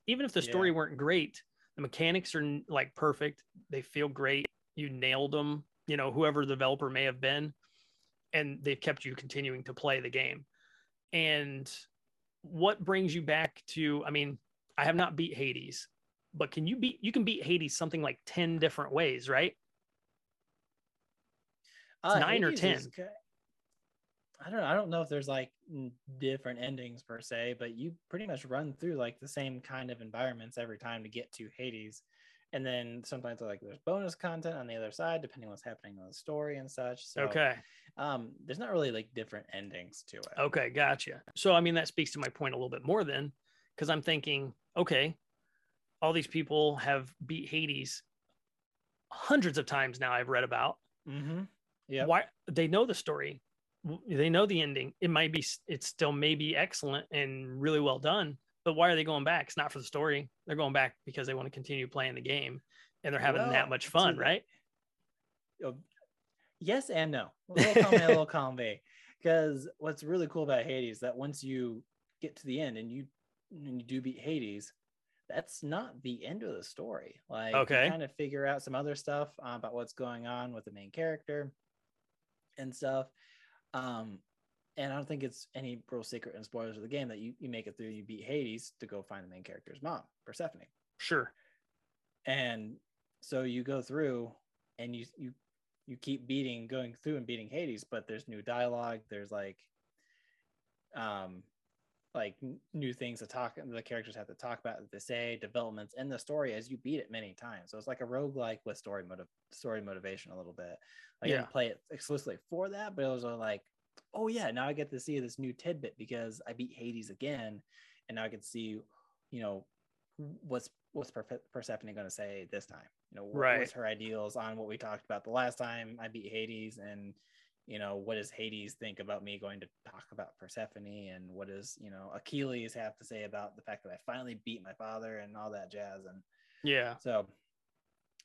Speaker 1: even if the story
Speaker 2: Yeah.
Speaker 1: weren't great, the mechanics are like perfect. They feel great. You nailed them. You know, whoever the developer may have been, and they've kept you continuing to play the game. And what brings you back to? I mean, I have not beat Hades, but can you beat? You can beat Hades something like ten different ways, right?
Speaker 2: Uh,
Speaker 1: nine or
Speaker 2: Hades is
Speaker 1: 10.
Speaker 2: ki- I don't know. I don't know if there's like different endings per se, but you pretty much run through like the same kind of environments every time to get to Hades. And then sometimes like there's bonus content on the other side, depending on what's happening on the story and such. So
Speaker 1: Okay.
Speaker 2: um there's not really like different endings to it.
Speaker 1: Okay, gotcha. So I mean that speaks to my point a little bit more then, because I'm thinking, okay, all these people have beat Hades hundreds of times now. I've read about.
Speaker 2: Mm-hmm. Yeah.
Speaker 1: Why they know the story, they know the ending. It might be, it still may be excellent and really well done. But why are they going back? It's not for the story. They're going back because they want to continue playing the game, and they're having
Speaker 2: Well,
Speaker 1: that much fun,
Speaker 2: the-
Speaker 1: right?
Speaker 2: Oh, yes and no. A little column A, a little Because what's really cool about Hades that once you get to the end and you and you do beat Hades, that's not the end of the story. Like
Speaker 1: Okay.
Speaker 2: kind of figure out some other stuff uh, about what's going on with the main character and stuff. Um, and I don't think it's any real secret and spoilers of the game that you, you make it through, you beat Hades to go find the main character's mom, Persephone
Speaker 1: Sure.
Speaker 2: and so you go through and you you you keep beating going through and beating hades but there's new dialogue there's like um like new things to talk the characters have to talk about that they say developments in the story as you beat it many times so it's like a roguelike with story motive story motivation a little bit I
Speaker 1: Yeah.
Speaker 2: didn't play it explicitly for that but it was like oh yeah now i get to see this new tidbit because i beat hades again and now i can see you know what's what's Persephone going to say this time? You know, what,
Speaker 1: Right.
Speaker 2: what's her ideals on what we talked about the last time I beat Hades, and you know, what does Hades think about me going to talk about Persephone, and what does you know Achilles have to say about the fact that I finally beat my father and all that jazz, and
Speaker 1: Yeah.
Speaker 2: so.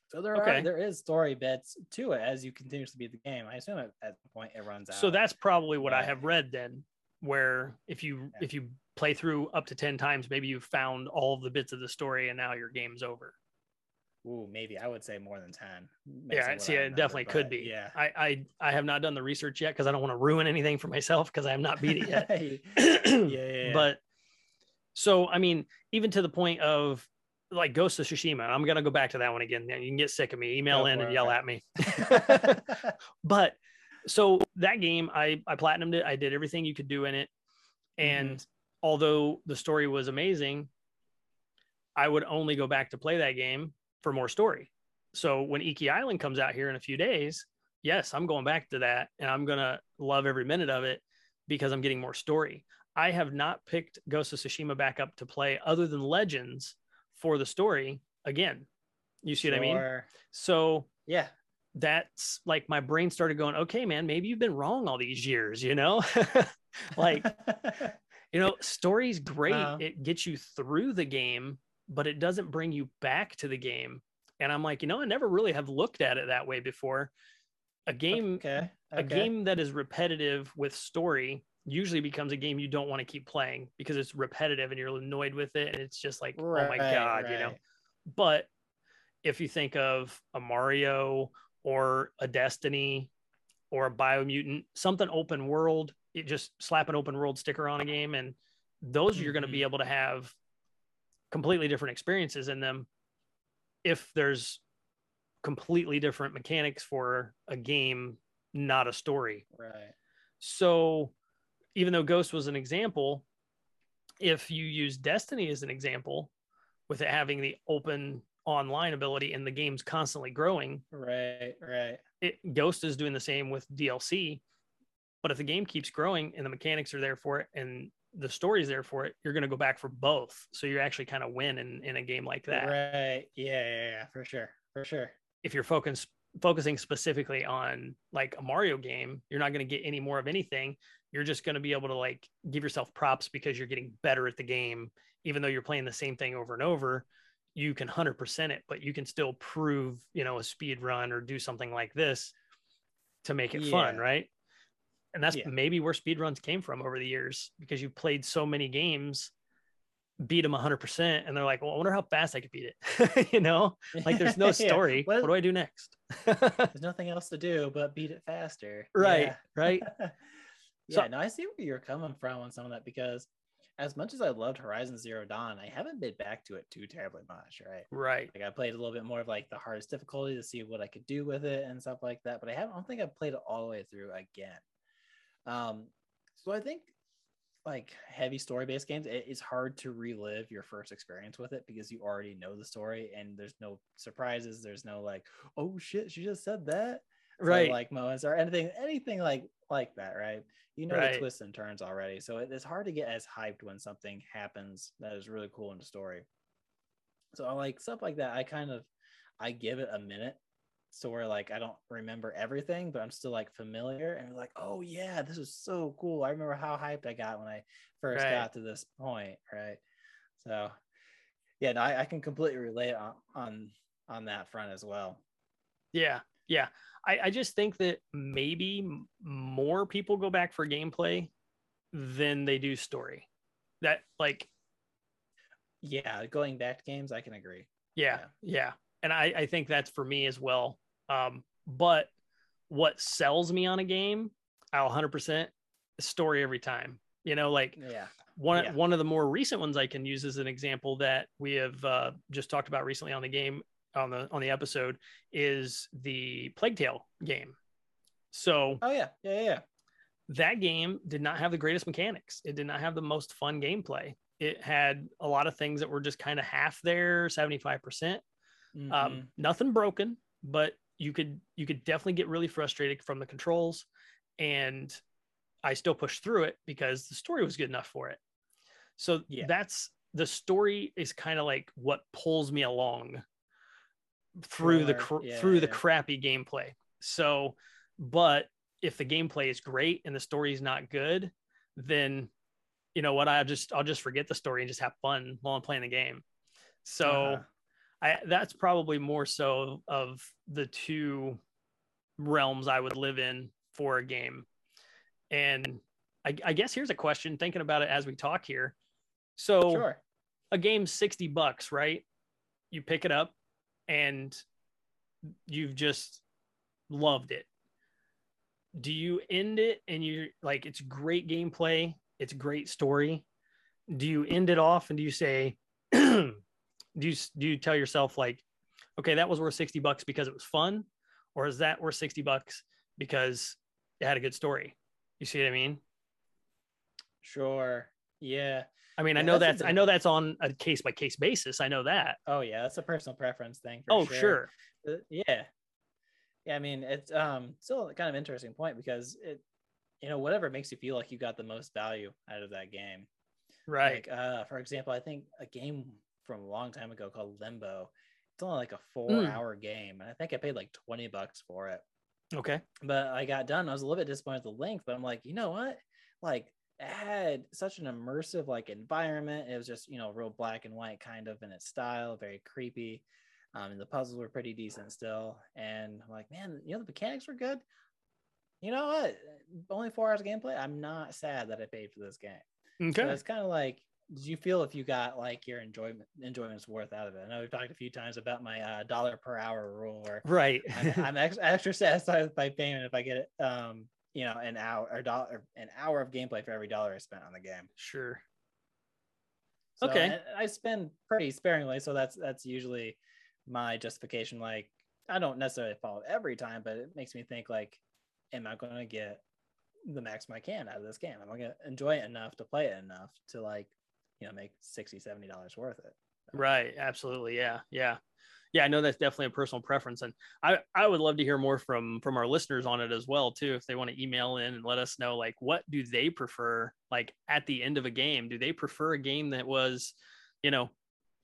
Speaker 2: So there
Speaker 1: Okay.
Speaker 2: are there is story bits to it as you continuously beat the game. I assume at, at the point it runs out.
Speaker 1: So that's probably what I have read then, where if you
Speaker 2: Yeah.
Speaker 1: if you play through up to 10 times, maybe you've found all of the bits of the story and now your game's over.
Speaker 2: Ooh, maybe I would say more than ten.
Speaker 1: yeah, see, it definitely could be.
Speaker 2: Yeah.
Speaker 1: I, I I have not done the research yet because I don't want to ruin anything for myself because I have not beat it yet.
Speaker 2: yeah, yeah, yeah.
Speaker 1: But so I mean, even to the point of like Ghost of Tsushima, I'm gonna go back to that one again. You can get sick of me, email
Speaker 2: Go
Speaker 1: in and
Speaker 2: it,
Speaker 1: yell at me. but so that game i i platinumed it i did everything you could do in it and mm-hmm. although the story was amazing i would only go back to play that game for more story so when iki island comes out here in a few days yes i'm going back to that and i'm gonna love every minute of it because i'm getting more story i have not picked ghost of tsushima back up to play other than legends for the story again you see what i mean so
Speaker 2: Yeah.
Speaker 1: that's like my brain started going, okay, man, maybe you've been wrong all these years, you know? like, you know, story's great.
Speaker 2: Uh-huh.
Speaker 1: It gets you through the game, but it doesn't bring you back to the game. And I'm like, you know, I never really have looked at it that way before. A game,
Speaker 2: Okay. okay.
Speaker 1: a game that is repetitive with story usually becomes a game you don't want to keep playing because it's repetitive and you're annoyed with it and it's just like oh my
Speaker 2: Right,
Speaker 1: god you know but if you think of a mario or a destiny or a biomutant something open world it just slap an open world sticker on a game and those you're going to be
Speaker 2: Mhm.
Speaker 1: able to have completely different experiences in them if there's completely different mechanics for a game not a story
Speaker 2: Right.
Speaker 1: so even though Ghost was an example, if you use Destiny as an example, with it having the open online ability and the game's constantly growing,
Speaker 2: Right. Right.
Speaker 1: it, Ghost is doing the same with DLC. But if the game keeps growing and the mechanics are there for it and the story's there for it, you're going to go back for both. So you're actually kind of win in, in a game like that.
Speaker 2: Right. Yeah, yeah. Yeah. For sure. For sure.
Speaker 1: If you're focused focusing specifically on like a Mario game, you're not going to get any more of anything. You're just going to be able to like give yourself props because you're getting better at the game, even though you're playing the same thing over and over. You can hundred percent it, but you can still prove, you know, a speed run or do something like this to make it fun, right? And that's
Speaker 2: Yeah.
Speaker 1: maybe where speed runs came from over the years because you've played so many games, beat them hundred percent, and they're like, "Well, I wonder how fast I could beat it." you know, like there's no
Speaker 2: Yeah.
Speaker 1: story.
Speaker 2: What-
Speaker 1: what do I do next?
Speaker 2: There's nothing else to do but beat it faster.
Speaker 1: right,
Speaker 2: Yeah.
Speaker 1: right.
Speaker 2: yeah,
Speaker 1: So-
Speaker 2: no, I see where you're coming from on some of that because as much as I loved Horizon Zero Dawn, I haven't been back to it too terribly much, right?
Speaker 1: Right.
Speaker 2: Like I played a little bit more of like the hardest difficulty to see what I could do with it and stuff like that, but I haven't I don't think I've played it all the way through again. Um so I think like heavy story based games, it, it's hard to relive your first experience with it because you already know the story and there's no surprises. There's no like, oh shit, she just said that. So,
Speaker 1: Right.
Speaker 2: like moments or anything, anything like like that, right? You know
Speaker 1: Right.
Speaker 2: the twists and turns already. So it, it's hard to get as hyped when something happens that is really cool in the story. So I like stuff like that. I kind of I give it a minute. So where like I don't remember everything, but I'm still like familiar and like, oh yeah, this is so cool. I remember how hyped I got when I first
Speaker 1: Right.
Speaker 2: got to this point, right? So yeah, no, I, I can completely relate on, on on that front as well.
Speaker 1: Yeah, yeah. I, I just think that maybe more people go back for gameplay than they do story. That like,
Speaker 2: Yeah, going back to games, I can agree.
Speaker 1: yeah, yeah. And I, I think that's for me as well. Um, but what sells me on a game, I'll 100% story every time. You know, like
Speaker 2: Yeah.
Speaker 1: one
Speaker 2: Yeah.
Speaker 1: one of the more recent ones I can use as an example that we have uh, just talked about recently on the game on the on the episode is the Plague Tale game. So
Speaker 2: Oh yeah, yeah, yeah,
Speaker 1: that game did not have the greatest mechanics. It did not have the most fun gameplay. It had a lot of things that were just kind of half there, 75%.
Speaker 2: Mhm.
Speaker 1: Um, nothing broken, but you could you could definitely get really frustrated from the controls. And I still pushed through it because the story was good enough for it. So
Speaker 2: Yeah.
Speaker 1: that's the story is kind of like what pulls me along through the cr-
Speaker 2: Yeah,
Speaker 1: through the
Speaker 2: yeah.
Speaker 1: crappy gameplay. So, but if the gameplay is great and the story is not good, then you know what? I just I'll just forget the story and just have fun while I'm playing the game. So,
Speaker 2: Uh-huh.
Speaker 1: I that's probably more so of the two realms I would live in for a game. And I, I guess here's a question thinking about it as we talk here. So
Speaker 2: sure.
Speaker 1: a game's 60 bucks, right? You pick it up and you've just loved it. Do you end it and you're like, it's great gameplay, it's great story? Do you end it off and do you say, do you do you tell yourself like, okay, that was worth 60 bucks because it was fun? Or is that worth 60 bucks because it had a good story? You see what I mean?
Speaker 2: Sure. Yeah.
Speaker 1: I mean, I know
Speaker 2: that's
Speaker 1: that's I know that's on a case by case basis. I know that.
Speaker 2: Oh yeah, that's a personal preference thing.
Speaker 1: Oh, sure.
Speaker 2: Uh, yeah. Yeah, I mean, it's um still kind of interesting point because it you know, whatever makes you feel like you got the most value out of that game.
Speaker 1: Right.
Speaker 2: Like uh for example, I think a game from a long time ago called Limbo. It's only like a
Speaker 1: Hmm.
Speaker 2: 4-hour game and I think I paid like 20 bucks for it.
Speaker 1: okay.
Speaker 2: but I got done. I was a little bit disappointed with the length, but I'm like, you know what? Like, it had such an immersive like environment. It was just you know real black and white kind of in its style, very creepy. Um, and the puzzles were pretty decent still. And I'm like, man, you know, the mechanics were good. You know what? Only four hours of gameplay. I'm not sad that I paid for this game. Okay. So it's kind of like, did you feel if you got like your enjoyment enjoyment's worth out of it? I know we've talked a few times about my uh, dollar per hour rule, where
Speaker 1: right,
Speaker 2: I'm, I'm extra, extra satisfied with my payment if I get it, um, you know, an hour or dollar, an hour of gameplay for every dollar I spent on the game.
Speaker 1: Sure.
Speaker 2: So, okay. I spend pretty sparingly, so that's that's usually my justification. Like, I don't necessarily follow every time, but it makes me think like, am I going to get the maximum I can out of this game? Am I going to enjoy it enough to play it enough to like, you know, make 60 70 dollars worth it?
Speaker 1: Right. Absolutely. Yeah. Yeah yeah, I know that's definitely a personal preference, and I I would love to hear more from from our listeners on it as well too. If they want to email in and let us know like what do they prefer like at the end of a game? Do they prefer a game that was, you know,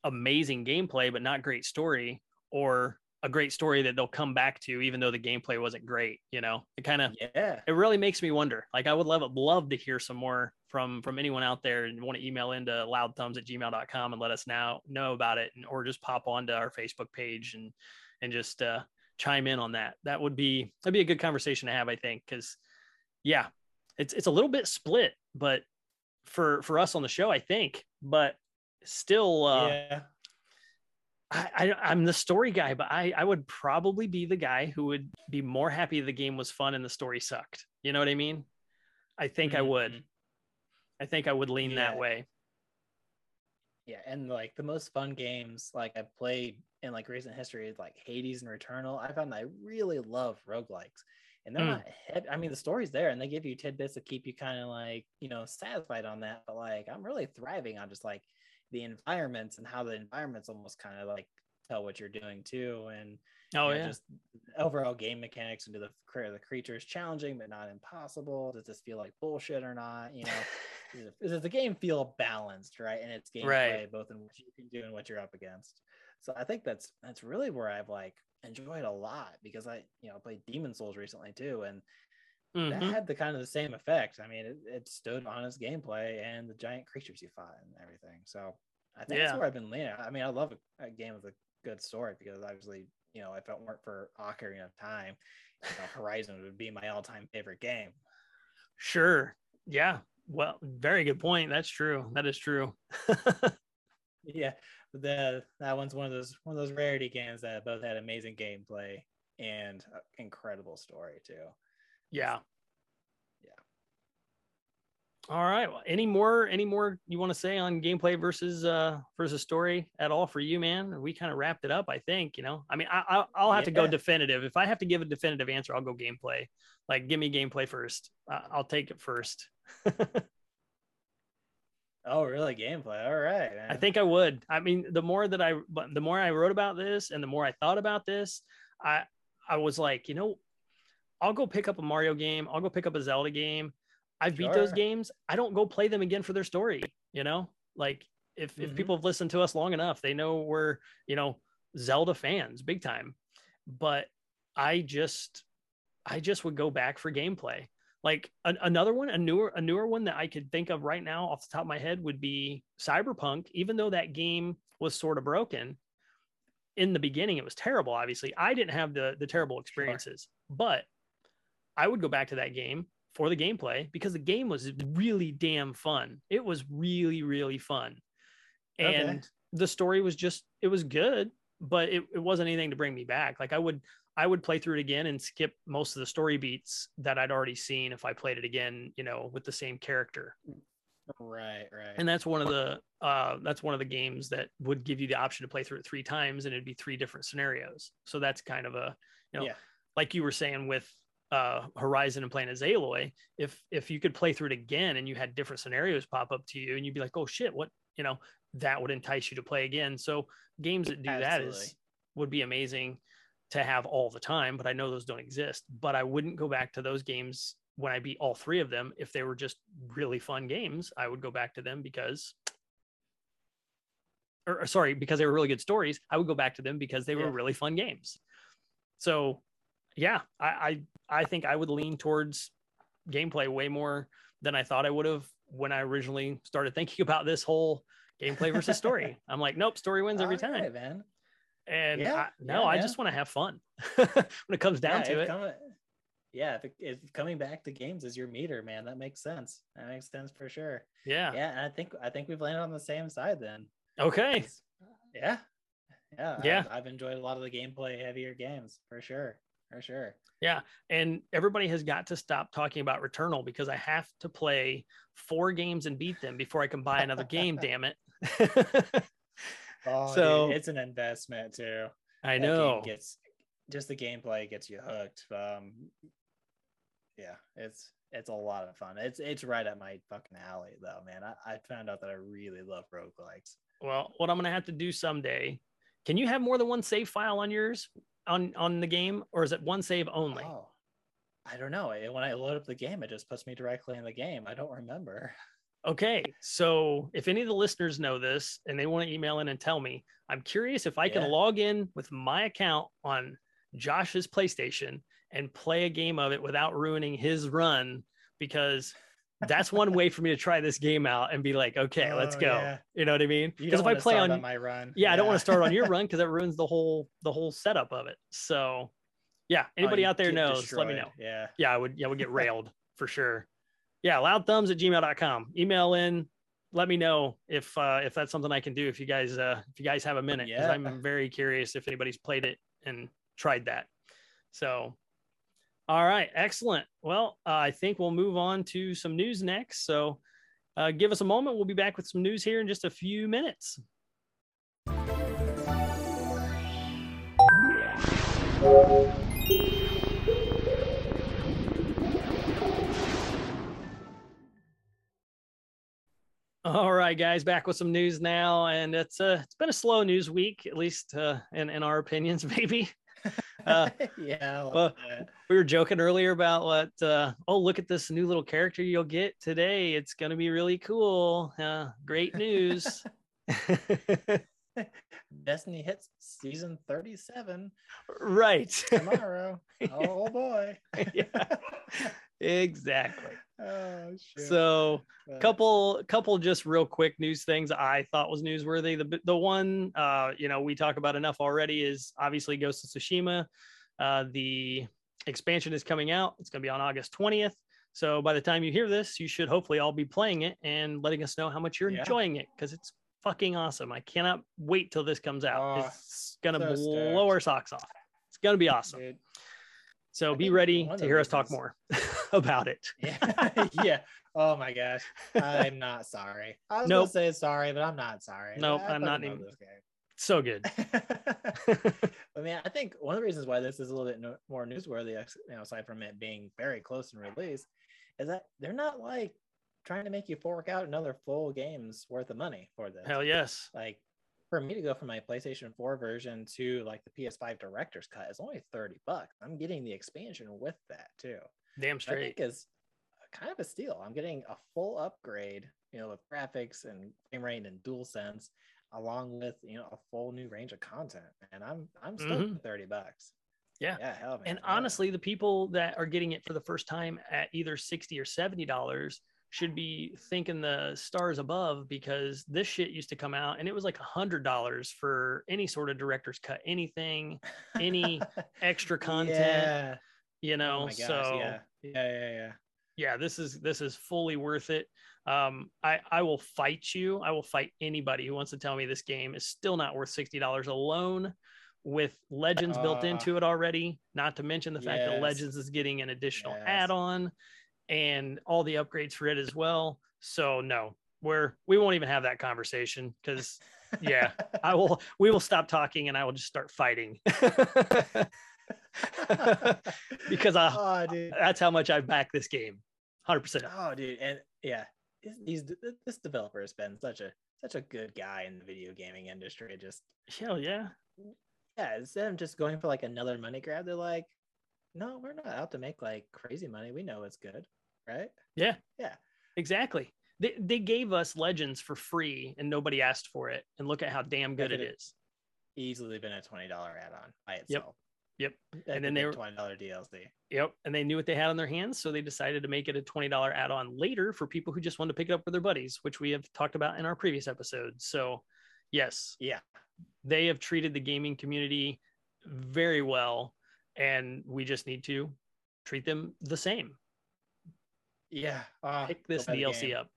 Speaker 1: amazing gameplay but not great story, or a great story that they'll come back to even though the gameplay wasn't great you know it kind of
Speaker 2: yeah
Speaker 1: it really makes me wonder like i would love love to hear some more from from anyone out there and want to email into loudthumbs at gmail.com and let us now know about it and, or just pop onto our facebook page and and just uh chime in on that that would be that'd be a good conversation to have i think because yeah it's it's a little bit split but for for us on the show i think but still uh yeah I, I am the story guy, but I I would probably be the guy who would be more happy the game was fun and the story sucked. You know what I mean? I think mm-hmm. I would. I think I would lean yeah. that way.
Speaker 2: Yeah, and like the most fun games like I played in like recent history, like Hades and Returnal. I found I really love roguelikes. And they're mm. not heavy. I mean, the story's there and they give you tidbits to keep you kind of like, you know, satisfied on that. But like I'm really thriving on just like the environments and how the environments almost kind of like tell what you're doing too and
Speaker 1: oh you know, yeah
Speaker 2: just overall game mechanics and do the the creatures challenging but not impossible does this feel like bullshit or not you know does the game feel balanced right and it's gameplay right. both in what you can do and what you're up against so i think that's that's really where i've like enjoyed a lot because i you know played Demon's Souls recently too and Mm-hmm. that had the kind of the same effect. I mean, it, it stood on its gameplay and the giant creatures you fought and everything. So I think yeah. that's where I've been leaning. I mean, I love a, a, game with a good story because obviously, you know, if it weren't for Ocarina of Time, you know, Horizon would be my all-time favorite game.
Speaker 1: Sure. Yeah. Well, very good point. That's true. That is true.
Speaker 2: yeah. The that one's one of those one of those rarity games that both had amazing gameplay and uh, incredible story too.
Speaker 1: Yeah.
Speaker 2: Yeah.
Speaker 1: All right. Well, any more any more you want to say on gameplay versus uh versus story at all for you, man? We kind of wrapped it up, I think. You know, I mean, I, I will have yeah. to go definitive. If I have to give a definitive answer, I'll go gameplay. Like, give me gameplay first. Uh, I'll take it first.
Speaker 2: oh, really? Gameplay? All right. Man.
Speaker 1: I think I would. I mean, the more that I, the more I wrote about this, and the more I thought about this, I I was like, you know, I'll go pick up a Mario game. I'll go pick up a Zelda game. I've sure. beat those games. I don't go play them again for their story. You know, like if mm-hmm. if people have listened to us long enough, they know we're you know Zelda fans, big time. But I just I just would go back for gameplay. Like a, another one, a newer a newer one that I could think of right now off the top of my head would be Cyberpunk. Even though that game was sort of broken in the beginning, it was terrible. Obviously, I didn't have the the terrible experiences, sure. but I would go back to that game for the gameplay because the game was really damn fun. It was really, really fun. And okay. the story was just, it was good, but it, it wasn't anything to bring me back. Like I would, I would play through it again and skip most of the story beats that I'd already seen if I played it again, you know, with the same character.
Speaker 2: Right, right.
Speaker 1: And that's one of the uh that's one of the games that would give you the option to play through it three times and it'd be three different scenarios. So that's kind of a, you know, yeah. like you were saying with uh, Horizon and playing as Aloy, if if you could play through it again and you had different scenarios pop up to you and you'd be like, oh shit, what you know, that would entice you to play again. So games that do Absolutely. that is would be amazing to have all the time, but I know those don't exist. But I wouldn't go back to those games when I beat all three of them. If they were just really fun games, I would go back to them because or sorry, because they were really good stories, I would go back to them because they were really fun games. So yeah, I, I I think I would lean towards gameplay way more than I thought I would have when I originally started thinking about this whole gameplay versus story. I'm like, nope, story wins every time.
Speaker 2: man.
Speaker 1: And yeah, I, no, yeah, I just want to have fun when it comes down to it. Coming,
Speaker 2: yeah, if, if, coming back to games is your meter, man, that makes sense. That makes sense for sure.
Speaker 1: Yeah,
Speaker 2: yeah, and I think I think we've landed on the same side then.
Speaker 1: Okay.
Speaker 2: Yeah, yeah, yeah. I've, I've enjoyed a lot of the gameplay heavier games for sure, for sure.
Speaker 1: Yeah, and everybody has got to stop talking about Returnal because I have to play four games and beat them before I can buy another game. damn it.
Speaker 2: oh, so dude, it's an investment too.
Speaker 1: I know.
Speaker 2: Gets just the gameplay gets you hooked. Um, yeah, it's it's a lot of fun. It's it's right at my fucking alley though, man. I, I found out that I really love roguelikes.
Speaker 1: Well, what I'm gonna have to do someday. Can you have more than one save file on yours on on the game, or is it one save only? Oh,
Speaker 2: I don't know. When I load up the game, it just puts me directly in the game. I don't remember.
Speaker 1: Okay, so if any of the listeners know this and they want to email in and tell me, I'm curious if I yeah. can log in with my account on Josh's PlayStation and play a game of it without ruining his run because that's one way for me to try this game out and be like, okay, oh, let's go. Yeah. You know what I mean? Because if I play on, on,
Speaker 2: my run,
Speaker 1: yeah, yeah, I don't want to start on your run because that ruins the whole the whole setup of it. So, yeah, oh, anybody oh, out there knows, destroyed. let me know.
Speaker 2: Yeah,
Speaker 1: yeah, I would, yeah, I would get railed for sure. Yeah, loudthumbs at gmail.com. Email in. Let me know if uh, if that's something I can do. If you guys uh, if you guys have a minute, because yeah. I'm very curious if anybody's played it and tried that. So, all right, excellent. Well, uh, I think we'll move on to some news next. So, uh, give us a moment. We'll be back with some news here in just a few minutes. All right, guys, back with some news now, and it's uh, it's been a slow news week, at least uh, in in our opinions, maybe.
Speaker 2: Uh, yeah.
Speaker 1: Well, we were joking earlier about what. Uh, oh, look at this new little character you'll get today. It's gonna be really cool. Uh, great news.
Speaker 2: Destiny hits season 37.
Speaker 1: Right.
Speaker 2: Tomorrow. Oh boy.
Speaker 1: yeah. Exactly. Oh, shit. So, a couple, couple, just real quick news things I thought was newsworthy. The the one, uh, you know, we talk about enough already is obviously Ghost of Tsushima. Uh, the expansion is coming out. It's going to be on August twentieth. So by the time you hear this, you should hopefully all be playing it and letting us know how much you're yeah. enjoying it because it's fucking awesome. I cannot wait till this comes out. It's gonna so blow our socks off. It's gonna be awesome. Dude. So I be ready to hear us talk more about it.
Speaker 2: yeah. yeah. Oh my gosh. I'm not sorry. I was nope. gonna say sorry, but I'm not sorry.
Speaker 1: No, nope, I'm not even. So good.
Speaker 2: I mean, I think one of the reasons why this is a little bit no, more newsworthy, you know, aside from it being very close in release, is that they're not like trying to make you fork out another full game's worth of money for this.
Speaker 1: Hell yes.
Speaker 2: Like for me to go from my PlayStation 4 version to like the PS5 director's cut is only 30 bucks. I'm getting the expansion with that too.
Speaker 1: Damn straight. I
Speaker 2: think is kind of a steal. I'm getting a full upgrade, you know, with graphics and frame rate and DualSense, along with you know a full new range of content. And I'm I'm still mm-hmm. 30 bucks.
Speaker 1: Yeah.
Speaker 2: Yeah. Hell, man.
Speaker 1: And honestly, the people that are getting it for the first time at either 60 or 70 dollars should be thinking the stars above because this shit used to come out and it was like a hundred dollars for any sort of director's cut, anything, any extra content, yeah. You oh know. Oh gosh, so
Speaker 2: yeah. yeah, yeah, yeah.
Speaker 1: Yeah, this is this is fully worth it. Um, I I will fight you. I will fight anybody who wants to tell me this game is still not worth sixty dollars alone with legends uh, built into it already not to mention the fact yes. that legends is getting an additional yes. add-on and all the upgrades for it as well. So no, we're we won't even have that conversation because yeah, I will we will stop talking and I will just start fighting. because I, oh, that's how much I back this game. 100%.
Speaker 2: Oh, dude. And yeah, he's this developer has been such a such a good guy in the video gaming industry. Just
Speaker 1: hell yeah.
Speaker 2: Yeah, instead of just going for like another money grab, they're like, no, we're not out to make like crazy money. We know it's good right?
Speaker 1: Yeah.
Speaker 2: Yeah.
Speaker 1: Exactly. They, they gave us Legends for free and nobody asked for it. And look at how damn good it is.
Speaker 2: Easily been a $20 add on by itself.
Speaker 1: Yep.
Speaker 2: Yep. and then they were $20 DLC.
Speaker 1: Yep. And they knew what they had on their hands. So they decided to make it a $20 add on later for people who just wanted to pick it up with their buddies, which we have talked about in our previous episodes. So, Yes.
Speaker 2: Yeah.
Speaker 1: They have treated the gaming community very well, and we just need to treat them the same.
Speaker 2: Yeah. Uh,
Speaker 1: Pick this DLC up.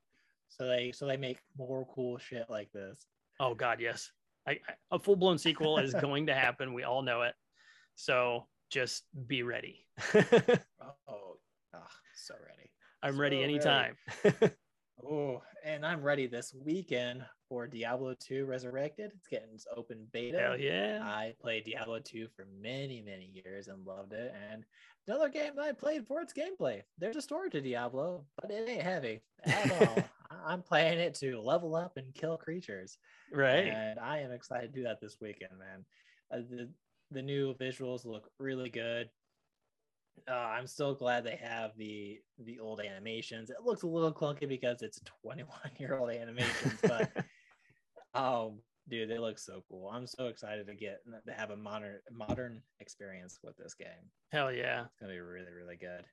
Speaker 2: So they so they make more cool shit like this.
Speaker 1: Oh God, yes. I, I, a full blown sequel is going to happen. We all know it. So just be ready.
Speaker 2: oh, oh, so ready.
Speaker 1: I'm
Speaker 2: so
Speaker 1: ready anytime.
Speaker 2: oh, and I'm ready this weekend for Diablo 2 Resurrected. It's getting its open beta.
Speaker 1: Hell yeah.
Speaker 2: I played Diablo 2 for many, many years and loved it. And another game that I played for its gameplay. There's a story to Diablo, but it ain't heavy at all. I'm playing it to level up and kill creatures.
Speaker 1: Right.
Speaker 2: And I am excited to do that this weekend, man. Uh, the, the new visuals look really good. Uh, I'm still glad they have the the old animations. It looks a little clunky because it's 21 year old animations, but oh, dude, they look so cool. I'm so excited to get to have a modern modern experience with this game.
Speaker 1: Hell yeah,
Speaker 2: it's gonna be really really good.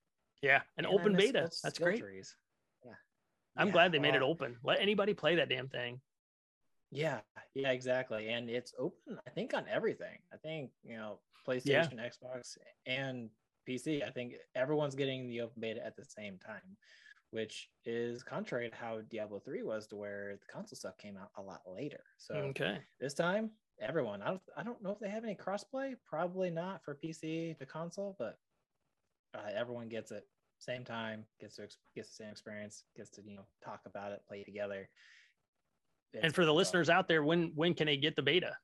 Speaker 1: Yeah, an and open beta. That's great. Trees. Yeah, I'm yeah, glad they made it open. Let anybody play that damn thing.
Speaker 2: Yeah, yeah, exactly. And it's open, I think, on everything. I think, you know, PlayStation, yeah. Xbox, and PC. I think everyone's getting the open beta at the same time, which is contrary to how Diablo 3 was to where the console stuff came out a lot later. So
Speaker 1: okay.
Speaker 2: this time, everyone. I don't I don't know if they have any crossplay, probably not for PC to console, but uh, everyone gets it same time, gets to gets the same experience, gets to, you know, talk about it, play together.
Speaker 1: It's and for the listeners out there, when when can they get the beta?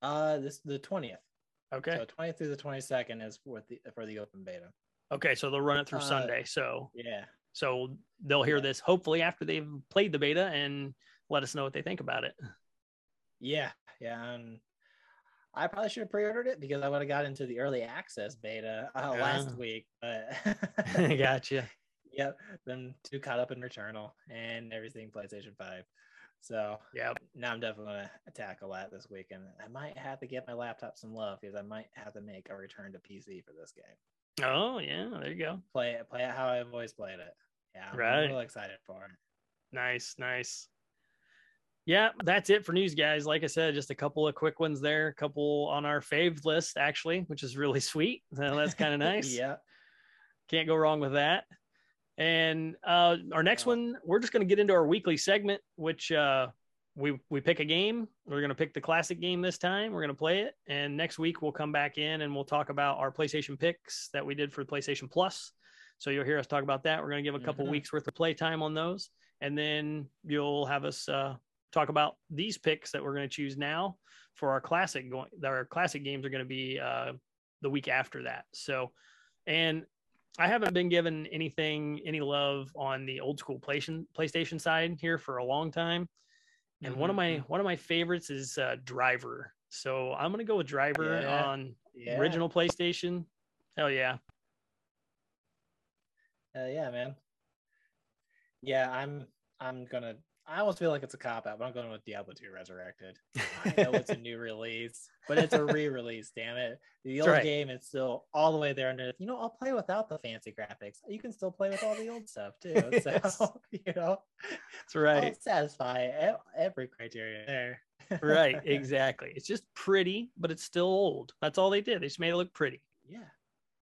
Speaker 2: Uh this the 20th.
Speaker 1: Okay.
Speaker 2: So 20th through the 22nd is for the for the open beta.
Speaker 1: Okay, so they'll run it through uh, Sunday. So
Speaker 2: yeah.
Speaker 1: So they'll hear this hopefully after they've played the beta and let us know what they think about it.
Speaker 2: Yeah, yeah, and I probably should have pre-ordered it because I would have got into the early access beta uh, last week. But
Speaker 1: gotcha.
Speaker 2: Yep, then too caught up in Returnal and everything PlayStation Five. So
Speaker 1: yeah,
Speaker 2: now I'm definitely gonna tackle that this weekend. I might have to get my laptop some love because I might have to make a return to PC for this game.
Speaker 1: Oh yeah, there you go.
Speaker 2: Play it, play it how I've always played it. Yeah, I'm
Speaker 1: right.
Speaker 2: real excited for it.
Speaker 1: Nice, nice. Yeah, that's it for news, guys. Like I said, just a couple of quick ones there, a couple on our fave list actually, which is really sweet. So that's kind of nice.
Speaker 2: yeah,
Speaker 1: can't go wrong with that. And uh, our next one, we're just going to get into our weekly segment, which uh, we we pick a game. We're going to pick the classic game this time. We're going to play it, and next week we'll come back in and we'll talk about our PlayStation picks that we did for PlayStation Plus. So you'll hear us talk about that. We're going to give a couple mm-hmm. weeks worth of play time on those, and then you'll have us uh, talk about these picks that we're going to choose now for our classic going. Our classic games are going to be uh, the week after that. So, and I haven't been given anything, any love on the old school PlayStation PlayStation side here for a long time. And mm-hmm. one of my mm-hmm. one of my favorites is uh, Driver. So I'm gonna go with Driver yeah. on yeah. original PlayStation. Hell yeah.
Speaker 2: Hell yeah, man. Yeah, I'm I'm gonna I almost feel like it's a cop out, but I'm going with Diablo 2 Resurrected. I know it's a new release, but it's a re-release. Damn it! The old right. game is still all the way there under. You know, I'll play without the fancy graphics. You can still play with all the old stuff too. yes. So you know,
Speaker 1: that's right.
Speaker 2: I'll satisfy every criteria there.
Speaker 1: right, exactly. It's just pretty, but it's still old. That's all they did. They just made it look pretty.
Speaker 2: Yeah,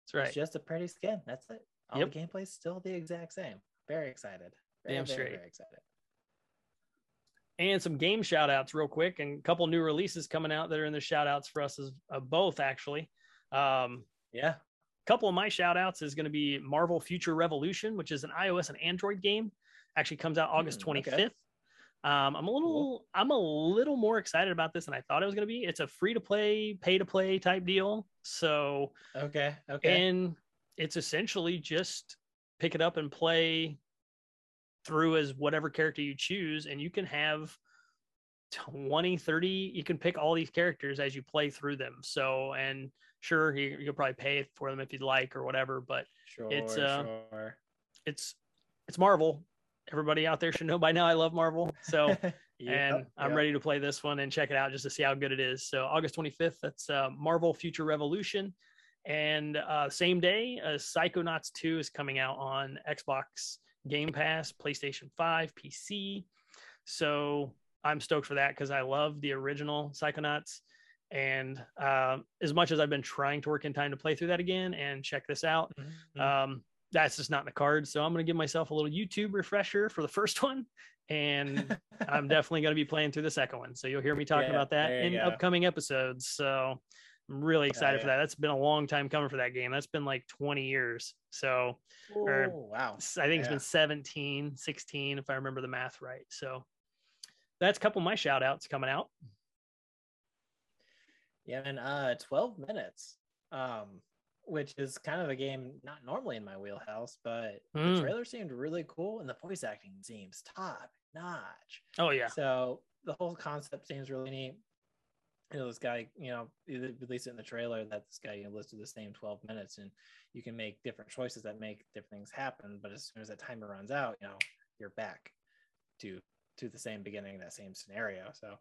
Speaker 1: that's right.
Speaker 2: It's just a pretty skin. That's it. All yep. the gameplay's still the exact same. Very excited. Very,
Speaker 1: Damn
Speaker 2: very,
Speaker 1: straight.
Speaker 2: Very excited
Speaker 1: and some game shout outs real quick and a couple new releases coming out that are in the shout outs for us as uh, both actually. Um,
Speaker 2: yeah.
Speaker 1: a couple of my shout outs is going to be marvel future revolution which is an ios and android game. Actually comes out august 25th okay. um, i'm a little cool. i'm a little more excited about this than i thought it was going to be. It's a free to play pay to play type deal so
Speaker 2: okay okay.
Speaker 1: and it's essentially just pick it up and play through as whatever character you choose and you can have 20 30 you can pick all these characters as you play through them. So and sure you, will probably pay for them if you'd like or whatever but
Speaker 2: sure,
Speaker 1: it's uh
Speaker 2: sure.
Speaker 1: it's it's marvel. Everybody out there should know by now i love marvel. So yep, and i'm yep. ready to play this one and check it out just to see how good it is. So august 25th that's uh, marvel future revolution. And uh, same day uh, psychonauts 2 is coming out on xbox Game Pass, PlayStation 5, PC. So I'm stoked for that because I love the original Psychonauts. And uh, as much as I've been trying to work in time to play through that again and check this out, mm-hmm. um, that's just not in the cards. So I'm going to give myself a little YouTube refresher for the first one. And I'm definitely going to be playing through the second one. So you'll hear me talking yeah, about that in go. upcoming episodes. So I'm really excited yeah. for that. That's been a long time coming for that game. That's been like 20 years. So,
Speaker 2: Ooh, or, wow.
Speaker 1: I think it's been 17, 16, if I remember the math right. So that's a couple of my shout outs coming out.
Speaker 2: Yeah, and uh 12 minutes. Um, which is kind of a game not normally in my wheelhouse, but mm. the hmm. trailer seemed really cool and the voice acting seems top notch.
Speaker 1: Oh yeah.
Speaker 2: So the whole concept seems really neat. You know, this guy, you know, at least in the trailer that this guy you know, listed the same 12 minutes and you can make different choices that make different things happen. But as soon as that timer runs out, you know, you're back to to the same beginning, that same scenario. So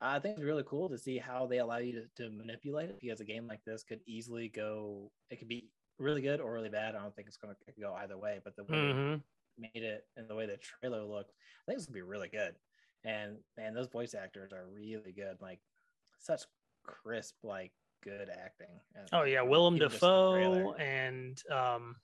Speaker 2: I think it's really cool to see how they allow you to, to manipulate it because a game like this could easily go, it could be really good or really bad. I don't think it's going to go either way, but the way mm-hmm. they made it and the way the trailer looked, I think it's going to be really good. And man, those voice actors are really good. Like such crisp, like good acting.
Speaker 1: Oh yeah, Willem Dafoe and um,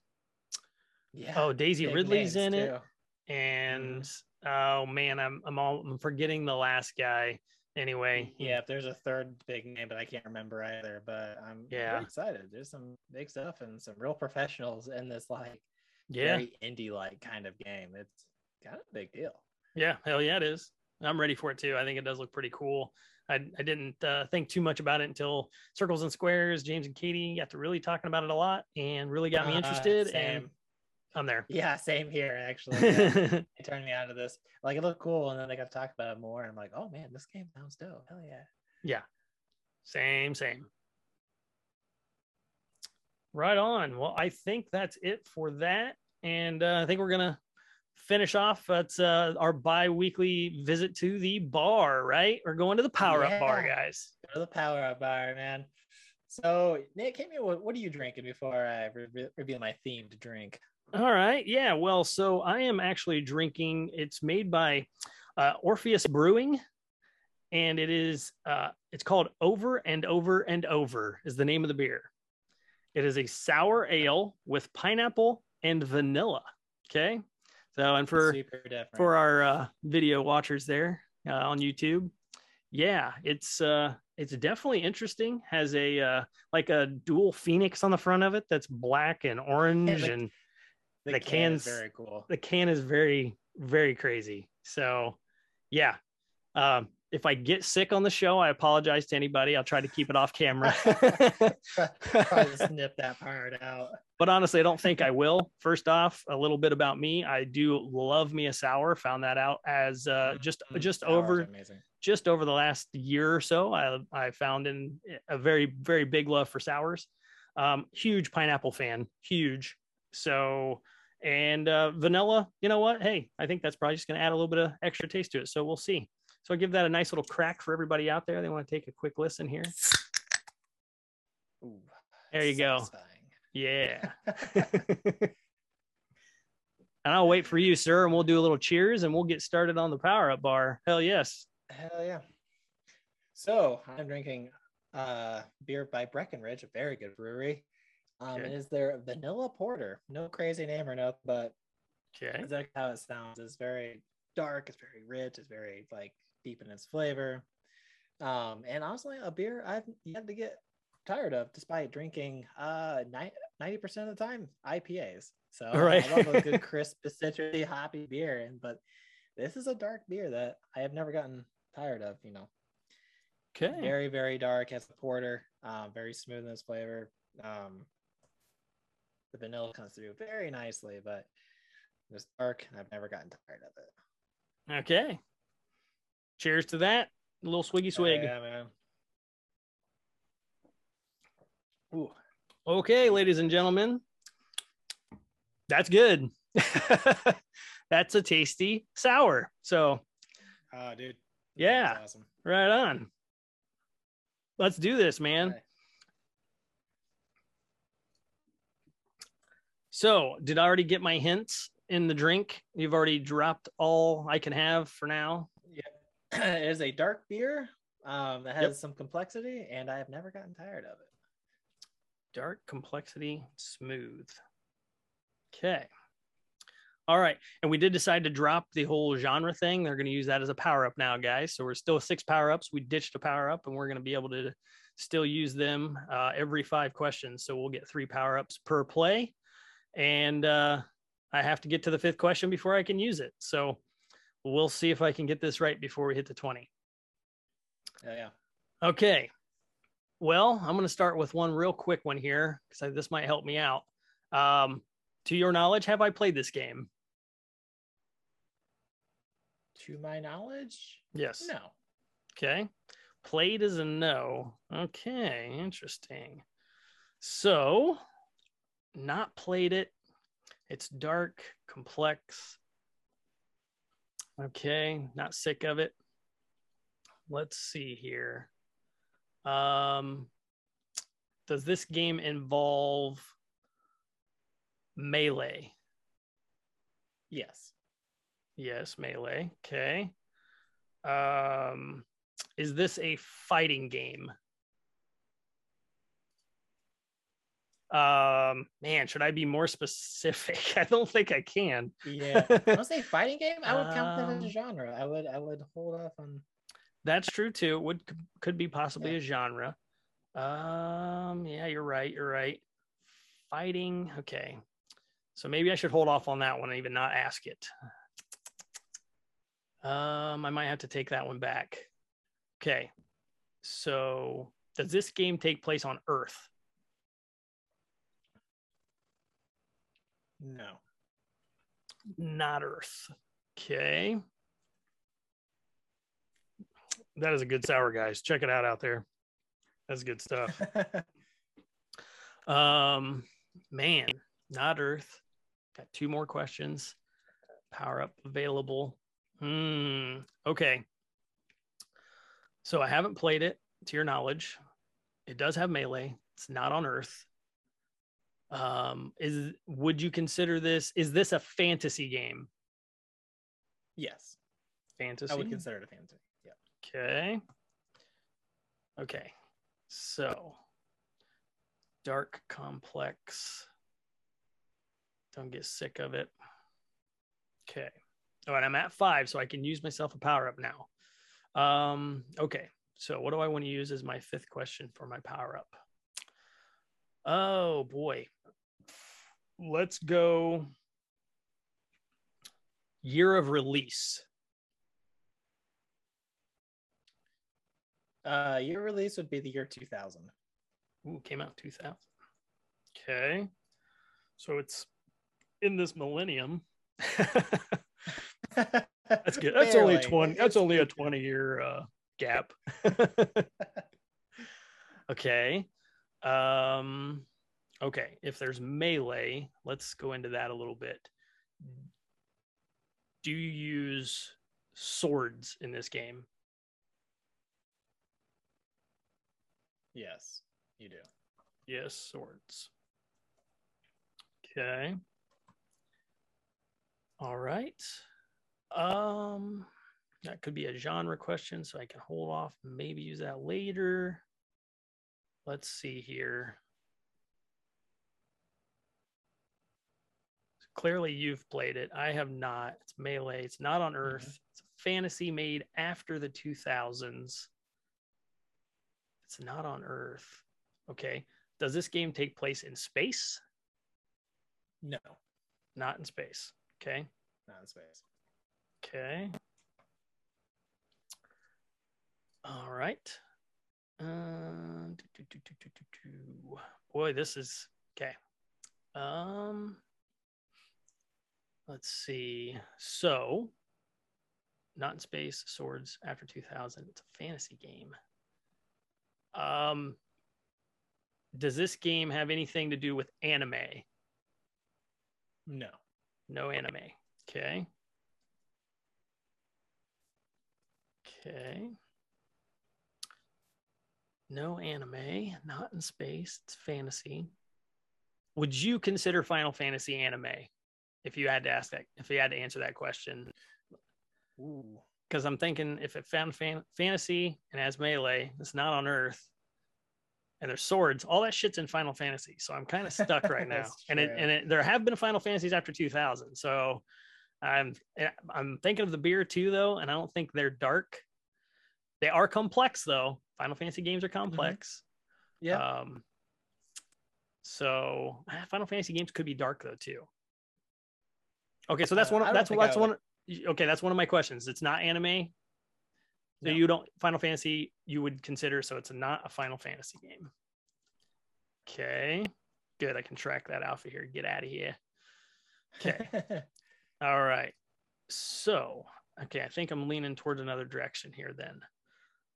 Speaker 1: yeah, oh Daisy Ridley's in too. it, and mm-hmm. oh man, I'm I'm all I'm forgetting the last guy anyway.
Speaker 2: Yeah, if there's a third big name, but I can't remember either. But I'm yeah excited. There's some big stuff and some real professionals in this like yeah very indie like kind of game. It's kind of a big deal.
Speaker 1: Yeah, hell yeah, it is. I'm ready for it too. I think it does look pretty cool. I, I didn't uh, think too much about it until Circles and Squares. James and Katie got to really talking about it a lot and really got me uh, interested. Uh, and I'm there.
Speaker 2: Yeah, same here actually. Yeah. turned me on to this. Like it looked cool, and then they got to talk about it more. And I'm like, oh man, this game sounds dope. Hell yeah.
Speaker 1: Yeah. Same, same. Right on. Well, I think that's it for that. And uh, I think we're gonna finish off. That's uh, our bi-weekly visit to the bar, right? We're going to the power yeah. up bar, guys.
Speaker 2: Go to the power up bar, man. So, Nick, came here. What, what are you drinking before I re- reveal my themed drink?
Speaker 1: All right. Yeah. Well, so I am actually drinking, it's made by uh, Orpheus Brewing and it is uh, it's called Over and Over and Over is the name of the beer. It is a sour ale with pineapple and vanilla. Okay. So, and for for our uh, video watchers there uh, on YouTube, yeah, it's uh, it's definitely interesting. Has a uh, like a dual phoenix on the front of it that's black and orange, like, and
Speaker 2: the, the can can's very cool.
Speaker 1: The can is very very crazy. So, yeah, um, if I get sick on the show, I apologize to anybody. I'll try to keep it off camera.
Speaker 2: Probably snip that part out.
Speaker 1: But honestly, I don't think I will. First off, a little bit about me. I do love me a sour. Found that out as uh, just mm-hmm. just over just over the last year or so. I I found in a very very big love for sours. Um, huge pineapple fan, huge. So and uh, vanilla, you know what? Hey, I think that's probably just going to add a little bit of extra taste to it. So we'll see. So I'll give that a nice little crack for everybody out there. They want to take a quick listen here. Ooh, there you go. Yeah. and I'll wait for you, sir, and we'll do a little cheers and we'll get started on the power up bar. Hell yes.
Speaker 2: Hell yeah. So I'm drinking uh, beer by Breckenridge, a very good brewery. Um, okay. It is their vanilla porter. No crazy name or nothing, but
Speaker 1: okay.
Speaker 2: exactly how it sounds. It's very dark. It's very rich. It's very like deep in its flavor. Um, and honestly, a beer I've yet to get tired of, despite drinking uh 90 percent of the time IPAs. So right. I love a good crisp, citrusy, hoppy beer. And but this is a dark beer that I have never gotten tired of. You know,
Speaker 1: okay,
Speaker 2: very very dark. as a porter, um, very smooth in its flavor. Um, the vanilla comes through very nicely, but it's dark, and I've never gotten tired of it.
Speaker 1: Okay, Cheers to that. A little swiggy swig.
Speaker 2: yeah, man.
Speaker 1: Ooh. Okay, ladies and gentlemen. That's good. That's a tasty sour. So,
Speaker 2: oh, dude.
Speaker 1: Yeah. Awesome. Right on. Let's do this, man. Okay. So, did I already get my hints in the drink? You've already dropped all I can have for now
Speaker 2: it is a dark beer um, that has yep. some complexity, and I have never gotten tired of it.
Speaker 1: Dark complexity, smooth. Okay. All right. And we did decide to drop the whole genre thing. They're going to use that as a power up now, guys. So we're still six power ups. We ditched a power up and we're going to be able to still use them uh, every five questions. So we'll get three power ups per play. And uh, I have to get to the fifth question before I can use it. So we'll see if I can get this right before we hit the 20.
Speaker 2: Yeah. yeah.
Speaker 1: Okay. Well, I'm going to start with one real quick one here because this might help me out. Um, to your knowledge, have I played this game?
Speaker 2: To my knowledge,
Speaker 1: yes.
Speaker 2: No.
Speaker 1: Okay. Played is a no. Okay, interesting. So, not played it. It's dark, complex. Okay, not sick of it. Let's see here. Um, does this game involve melee?
Speaker 2: Yes.
Speaker 1: Yes, melee. Okay. Um, is this a fighting game? Um, man, should I be more specific? I don't think I can.
Speaker 2: Yeah, I would say fighting game. I would count um, that as a genre. I would, I would hold off on.
Speaker 1: That's true too. It would could be possibly yeah. a genre. Um, yeah, you're right. You're right. Fighting. Okay, so maybe I should hold off on that one and even not ask it. Um, I might have to take that one back. Okay. So, does this game take place on Earth?
Speaker 2: No.
Speaker 1: Not Earth. Okay. That is a good sour, guys. Check it out out there. That's good stuff. um, man, not Earth. Got two more questions. Power up available. Hmm. Okay. So I haven't played it to your knowledge. It does have melee. It's not on Earth. Um, is would you consider this? Is this a fantasy game?
Speaker 2: Yes.
Speaker 1: Fantasy.
Speaker 2: I would consider it a fantasy. Yeah.
Speaker 1: Okay. Okay. So dark complex. Don't get sick of it. Okay. All right, I'm at five, so I can use myself a power up now. Um, okay, so what do I want to use as my fifth question for my power up? Oh boy. Let's go year of release.
Speaker 2: Uh, year release would be the year 2000.
Speaker 1: Ooh, came out 2000. Okay. So it's in this millennium. that's good. That's Barely. only 20. That's only a 20 year uh, gap. okay. Um, okay. If there's melee, let's go into that a little bit. Do you use swords in this game?
Speaker 2: Yes, you do.
Speaker 1: Yes, swords. Okay. All right. Um, that could be a genre question, so I can hold off, maybe use that later. Let's see here. Clearly, you've played it. I have not. It's Melee. It's not on mm-hmm. Earth. Mm-hmm. It's a fantasy made after the 2000s. It's not on Earth. Okay. Does this game take place in space?
Speaker 2: No.
Speaker 1: Not in space. Okay.
Speaker 2: Not in space.
Speaker 1: Okay. All right. Uh, do, do, do, Boy, this is okay. Um, let's see. So, not in space, swords after 2000. It's a fantasy game. Um, does this game have anything to do with anime?
Speaker 2: No.
Speaker 1: No anime. Okay. Okay. No anime, not in space. It's fantasy. Would you consider Final Fantasy anime if you had to ask that, if you had to answer that question? Because I'm thinking if it found fan- fantasy and has melee, it's not on Earth, and there's swords. All that shit's in Final Fantasy, so I'm kind of stuck right now. and it and it, there have been Final Fantasies after 2000, so I'm I'm thinking of the beer too though, and I don't think they're dark. They are complex though. Final Fantasy games are mm-hmm. complex.
Speaker 2: Mm-hmm. Yeah. Um,
Speaker 1: so ah, Final Fantasy games could be dark though too. Okay, so that's one. Of, that's that's one. Okay, that's one of my questions. It's not anime. So no. you don't Final Fantasy you would consider so it's not a Final Fantasy game. Okay, good. I can track that alpha here. Get out of here. Okay. All right. So, okay, I think I'm leaning towards another direction here then.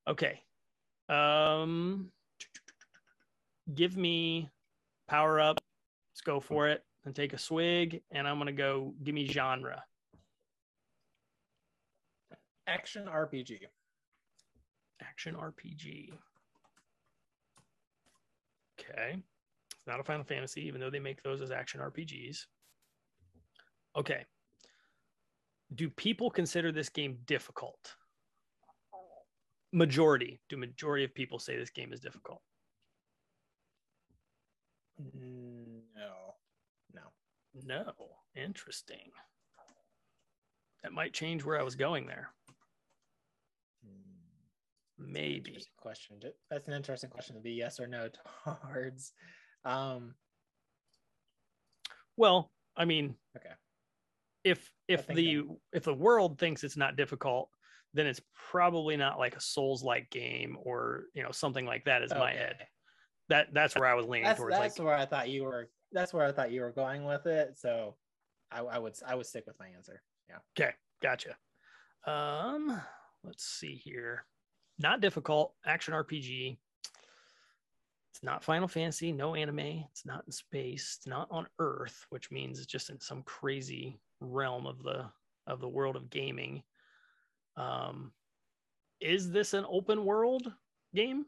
Speaker 1: Okay. Um give me power up. Let's go for it and take a swig and I'm going to go give me genre.
Speaker 2: Action RPG.
Speaker 1: Action RPG. Okay. It's not a Final Fantasy, even though they make those as action RPGs. Okay. Do people consider this game difficult? Majority. Do majority of people say this game is difficult?
Speaker 2: No. No.
Speaker 1: No. Interesting. That might change where I was going there. Maybe.
Speaker 2: question. That's an interesting question to be yes or no towards. Um,
Speaker 1: well, I mean,
Speaker 2: okay.
Speaker 1: If if the if the world thinks it's not difficult, then it's probably not like a Souls like game or you know something like that. Is okay. my head. That that's where I was leaning
Speaker 2: that's,
Speaker 1: towards.
Speaker 2: That's like, where I thought you were. That's where I thought you were going with it. So, I, I would I would stick with my answer. Yeah.
Speaker 1: Okay, gotcha. Um, let's see here not difficult action RPG. It's not Final Fantasy, no anime. It's not in space. It's not on Earth, which means it's just in some crazy realm of the of the world of gaming. Um, is this an open world game?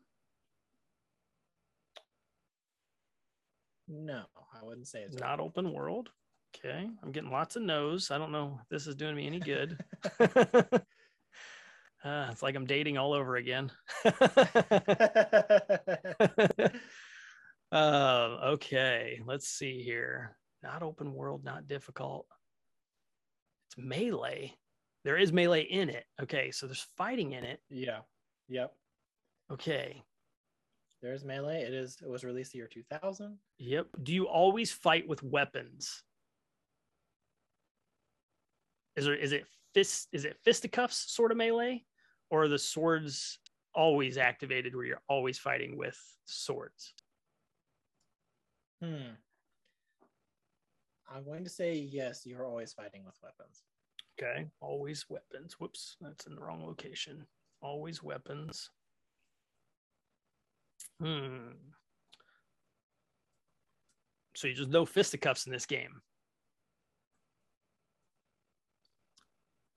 Speaker 2: No, I wouldn't say it's
Speaker 1: not open, open world. Okay, I'm getting lots of no's. I don't know if this is doing me any good. Uh, it's like I'm dating all over again. uh, okay, let's see here. Not open world, not difficult. It's melee. There is melee in it. Okay, so there's fighting in it.
Speaker 2: Yeah. Yep.
Speaker 1: Okay.
Speaker 2: There's melee. It is. It was released the year 2000.
Speaker 1: Yep. Do you always fight with weapons? Is there? Is it fist? Is it fisticuffs sort of melee? or are the swords always activated where you're always fighting with swords?
Speaker 2: Hmm. I'm going to say yes, you're always fighting with weapons.
Speaker 1: Okay, always weapons. Whoops, that's in the wrong location. Always weapons. Hmm. So you just no fisticuffs in this game.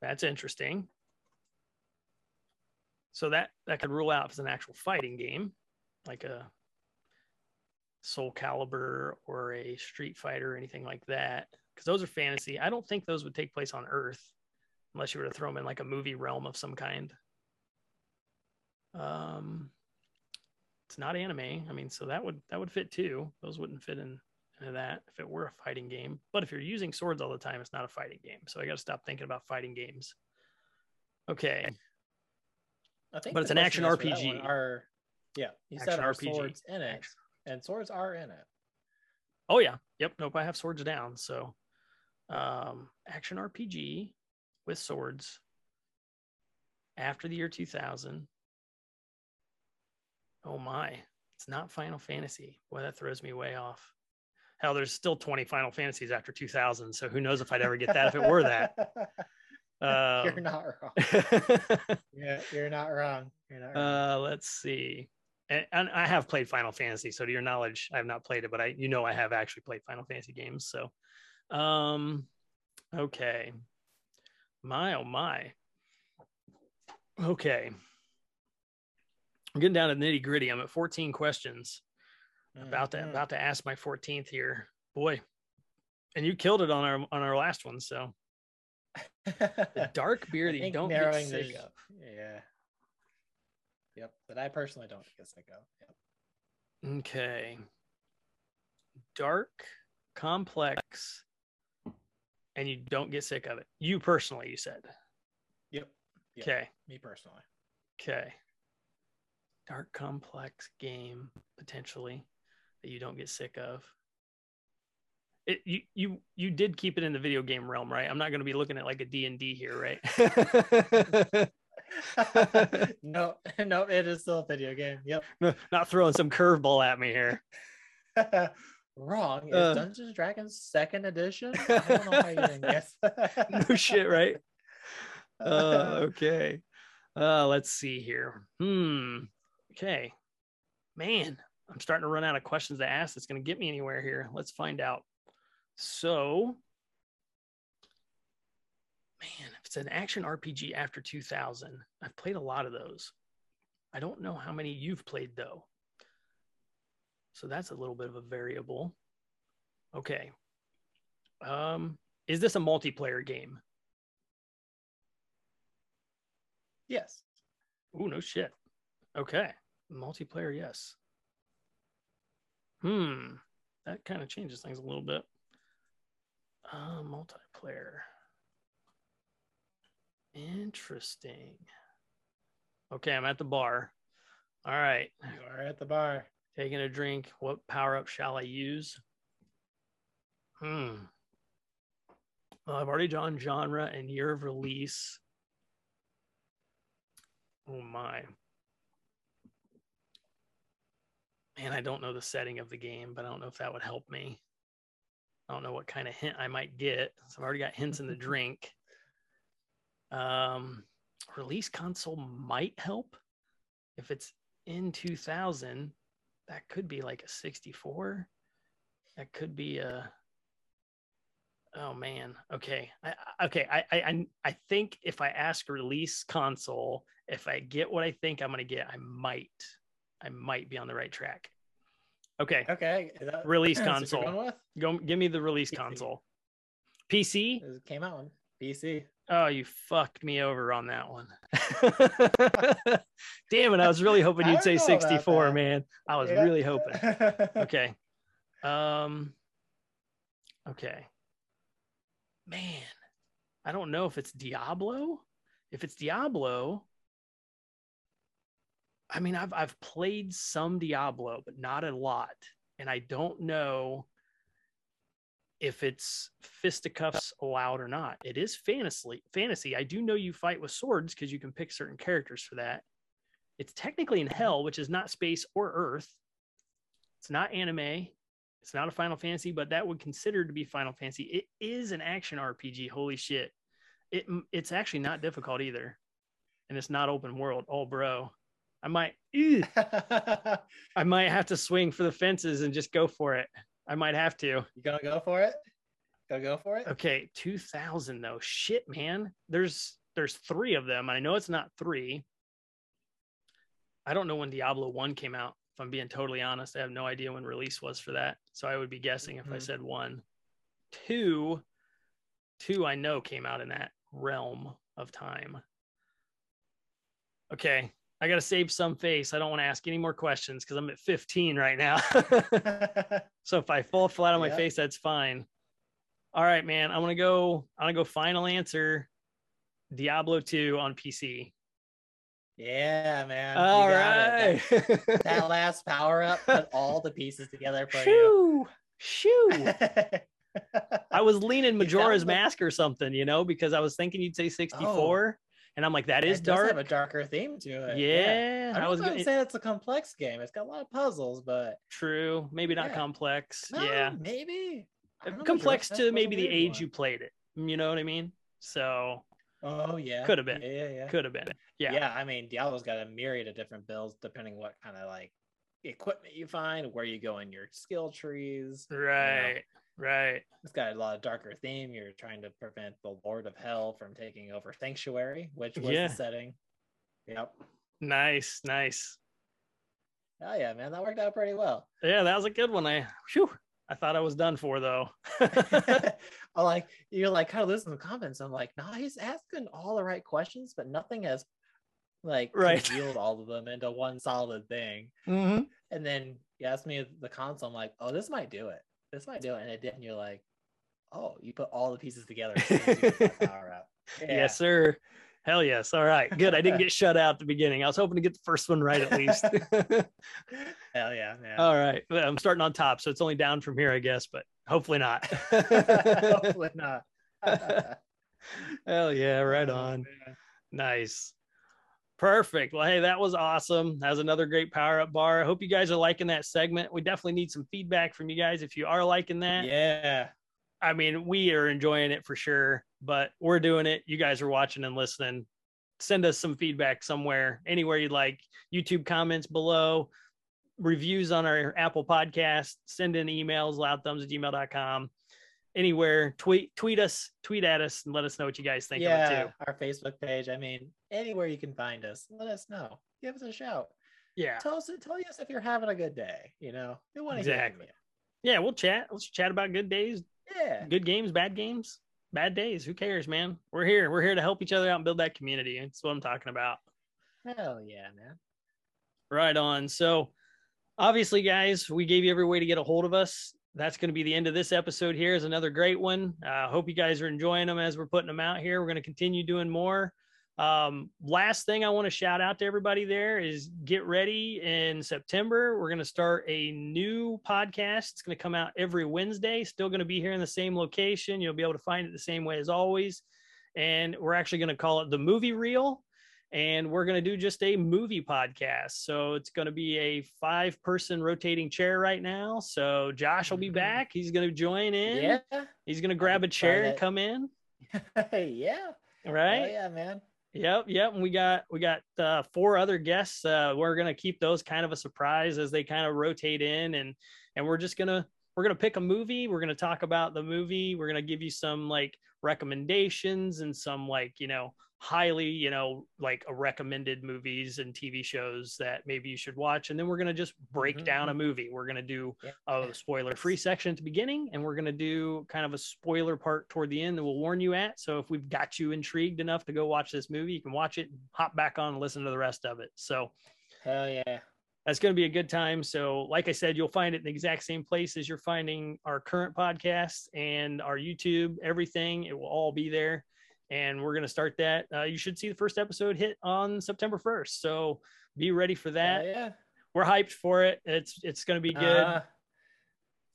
Speaker 1: That's interesting. So that that could rule out if it's an actual fighting game, like a Soul Calibur or a Street Fighter or anything like that, because those are fantasy. I don't think those would take place on Earth unless you were to throw them in like a movie realm of some kind. Um, it's not anime. I mean, so that would that would fit too. Those wouldn't fit in into that if it were a fighting game. But if you're using swords all the time, it's not a fighting game. So I got to stop thinking about fighting games. Okay.
Speaker 2: I think,
Speaker 1: but it's an action RPG.
Speaker 2: Are yeah, you action said are RPG. swords in it, action. and swords are in it.
Speaker 1: Oh yeah, yep. Nope, I have swords down. So, um, action RPG with swords after the year 2000. Oh my, it's not Final Fantasy. Boy, that throws me way off. Hell, there's still 20 Final Fantasies after 2000. So who knows if I'd ever get that if it were that.
Speaker 2: Um, you're not wrong. yeah, you're not wrong. You're not
Speaker 1: wrong. Uh, let's see. And, and, I have played Final Fantasy, so to your knowledge, I have not played it, but I, you know, I have actually played Final Fantasy games. So, um, okay, my oh my. Okay, I'm getting down to nitty gritty. I'm at 14 questions. Mm-hmm. About to about to ask my 14th here, boy, and you killed it on our on our last one. So the dark beer that you don't get sick of.
Speaker 2: Yeah. Yep. But I personally don't get sick of.
Speaker 1: Yep. Okay. Dark, complex, and you don't get sick of it. You personally, you said.
Speaker 2: Yep.
Speaker 1: yep. Okay.
Speaker 2: Me personally.
Speaker 1: Okay. Dark, complex game potentially that you don't get sick of. It, you you you did keep it in the video game realm, right? I'm not going to be looking at like a D and D here, right?
Speaker 2: no, no, it is still a video game. Yep.
Speaker 1: not throwing some curveball at me here.
Speaker 2: Wrong. It's uh, Dungeons and Dragons second edition. I don't know how you didn't guess.
Speaker 1: no shit, right? Uh, okay. Uh, let's see here. Hmm. Okay. Man, I'm starting to run out of questions to ask that's going to get me anywhere here. Let's find out. So, man, if it's an action RPG after 2000, I've played a lot of those. I don't know how many you've played though. So that's a little bit of a variable. Okay. Um, is this a multiplayer game?
Speaker 2: Yes.
Speaker 1: Oh, no shit. Okay. Multiplayer, yes. Hmm. That kind of changes things a little bit. Uh, multiplayer. Interesting. Okay, I'm at the bar. All right.
Speaker 2: You are at the bar.
Speaker 1: Taking a drink. What power up shall I use? Hmm. Well, I've already done genre and year of release. Oh my. Man, I don't know the setting of the game, but I don't know if that would help me. I don't know what kind of hint I might get. So I've already got hints in the drink. Um, release console might help. If it's in 2000, that could be like a 64. That could be a. Oh man. Okay. I, okay. I, I I think if I ask release console, if I get what I think I'm gonna get, I might I might be on the right track. Okay.
Speaker 2: Okay.
Speaker 1: That, release console. Go give me the release PC. console. PC?
Speaker 2: It came out on PC.
Speaker 1: Oh, you fucked me over on that one. Damn it. I was really hoping you'd say 64, man. I was yeah. really hoping. Okay. Um okay. Man, I don't know if it's Diablo. If it's Diablo, I mean, I've I've played some Diablo, but not a lot, and I don't know if it's fisticuffs allowed or not. It is fantasy. Fantasy. I do know you fight with swords because you can pick certain characters for that. It's technically in hell, which is not space or earth. It's not anime. It's not a Final Fantasy, but that would consider to be Final Fantasy. It is an action RPG. Holy shit! It it's actually not difficult either, and it's not open world. Oh, bro, I might, I might have to swing for the fences and just go for it. I might have to.
Speaker 2: You gonna go for it? Gonna go for it?
Speaker 1: Okay, two thousand though. Shit, man. There's there's three of them. I know it's not three. I don't know when Diablo one came out. If I'm being totally honest, I have no idea when release was for that. So I would be guessing if mm-hmm. I said one. Two, two I know came out in that realm of time. Okay, I got to save some face. I don't want to ask any more questions because I'm at 15 right now. so if I fall flat on my face, that's fine. All right, man. I'm gonna go. I'm gonna go. Final answer. Diablo 2 on PC.
Speaker 2: Yeah, man.
Speaker 1: All right.
Speaker 2: That, that, last power up put all the pieces together for
Speaker 1: Shoo!
Speaker 2: you.
Speaker 1: Shoo. I was leaning Majora's Mask or something, you know, because I was thinking you'd say 64. Oh and I'm like, that is
Speaker 2: it
Speaker 1: dark.
Speaker 2: have a darker theme to it.
Speaker 1: Yeah,
Speaker 2: yeah. I, was going to say it's a complex game. It's got a lot of puzzles, but
Speaker 1: true, maybe not yeah. complex.
Speaker 2: No,
Speaker 1: yeah,
Speaker 2: maybe
Speaker 1: complex to maybe the age one. you played it. You know what I mean? So.
Speaker 2: Oh yeah,
Speaker 1: could have been.
Speaker 2: Yeah, yeah, yeah.
Speaker 1: Could have been. Yeah.
Speaker 2: Yeah, I mean, Diablo's got a myriad of different builds depending what kind of like equipment you find, where you go in your skill trees.
Speaker 1: Right. You know. Right.
Speaker 2: It's got a lot of darker theme. You're trying to prevent the Lord of Hell from taking over Sanctuary, which was yeah. the setting. Yep.
Speaker 1: Nice, nice.
Speaker 2: Oh yeah, man, that worked out pretty well.
Speaker 1: Yeah, that was a good one. I whew, I thought I was done for though.
Speaker 2: I'm like, you're like kind of listening the comments. I'm like, nah, he's asking all the right questions, but nothing has like right. revealed all of them into one solid thing. Mm-hmm. And then you asked me the console. I'm like, oh, this might do it. This might do it. And it did. And you're like, oh, you put all the pieces together.
Speaker 1: yeah. Yes, sir. Hell yes. All right. Good. I didn't get shut out at the beginning. I was hoping to get the first one right at least.
Speaker 2: Hell yeah, man.
Speaker 1: All right. I'm starting on top, so it's only down from here, I guess, but hopefully not.
Speaker 2: hopefully not.
Speaker 1: Hell yeah. Right oh, on. Nice. Perfect. Well, hey, that was awesome. That was another great power up bar. I hope you guys are liking that segment. We definitely need some feedback from you guys if you are liking that.
Speaker 2: Yeah.
Speaker 1: I mean, we are enjoying it for sure, but we're doing it. You guys are watching and listening. Send us some feedback somewhere, anywhere you'd like. YouTube comments below, reviews on our Apple podcast, send in emails, loudthumbs at gmail.com anywhere tweet tweet us tweet at us and let us know what you guys think yeah, of it too
Speaker 2: our facebook page i mean anywhere you can find us let us know. Give us a shout.
Speaker 1: Yeah.
Speaker 2: Tell us tell us if you're having a good day you know? We want to
Speaker 1: exactly. yeah we'll chat let's chat about good days
Speaker 2: yeah.
Speaker 1: good games bad games bad days. Who cares man? We're here. We're here to help each other out and build that community. That's what i'm talking about.
Speaker 2: Hell yeah man.
Speaker 1: Right on. So obviously guys we gave you every way to get a hold of us. That's going to be the end of this episode here is another great one. I uh, hope you guys are enjoying them as we're putting them out here. We're going to continue doing more um, last thing i want to shout out to everybody there is get ready in september we're going to start a new podcast it's going to come out every wednesday still going to be here in the same location you'll be able to find it the same way as always and we're actually going to call it the movie reel and we're going to do just a movie podcast. So it's going to be a five person rotating chair right now. So Josh will be mm-hmm. back. He's going to join in.
Speaker 2: Yeah.
Speaker 1: He's going to grab a chair and come in.
Speaker 2: yeah.
Speaker 1: Right.
Speaker 2: Oh, yeah, man.
Speaker 1: Yep, yep. And we got we got uh, four other guests. Uh, we're gonna keep those kind of a surprise as they kind of rotate in, and and we're just gonna we're gonna pick a movie. We're gonna talk about the movie. We're gonna give you some like recommendations and some like you know highly, you know, like a recommended movies and TV shows that maybe you should watch. And then we're going to just break mm-hmm. down a movie. We're going to do yeah. a spoiler free section at the beginning, and we're going to do kind of a spoiler part toward the end that we'll warn you at. So if we've got you intrigued enough to go watch this movie, you can watch it, hop back on and listen to the rest of it. So,
Speaker 2: hell yeah.
Speaker 1: That's going to be a good time. So, like I said, you'll find it in the exact same place as you're finding our current podcast and our YouTube, everything. It will all be there and we're going to start that. Uh, you should see the first episode hit on September 1st. So be ready for that.
Speaker 2: Yeah.
Speaker 1: We're hyped for it. It's it's going to be good. Uh,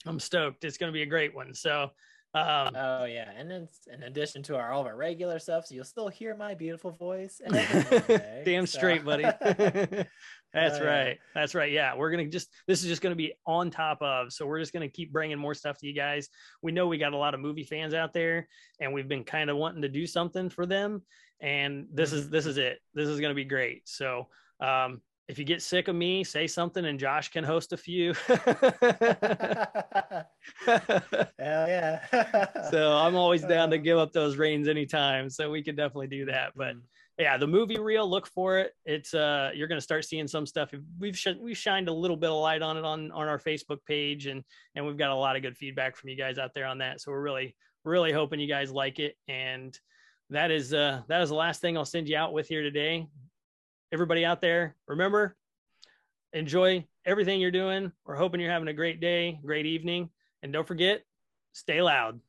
Speaker 1: I'm stoked. It's going to be a great one. So um,
Speaker 2: oh yeah, and then in addition to our all of our regular stuff, so you'll still hear my beautiful voice.
Speaker 1: Damn so. straight, buddy. That's uh, right. That's right. Yeah, we're gonna just this is just gonna be on top of. So we're just gonna keep bringing more stuff to you guys. We know we got a lot of movie fans out there, and we've been kind of wanting to do something for them. And this is this is it. This is gonna be great. So um, if you get sick of me, say something and Josh can host a few.
Speaker 2: Hell yeah.
Speaker 1: so I'm always down to uh. give up those reins anytime. So we could definitely do that. But mm. yeah, the movie reel, look for it. It's uh you're gonna start seeing some stuff. We've sh- we've shined a little bit of light on it on on our Facebook page and and we've got a lot of good feedback from you guys out there on that. So we're really, really hoping you guys like it. And that is uh that is the last thing I'll send you out with here today everybody out there, remember, enjoy everything you're doing. We're hoping you're having a great day, great evening. And don't forget, stay loud.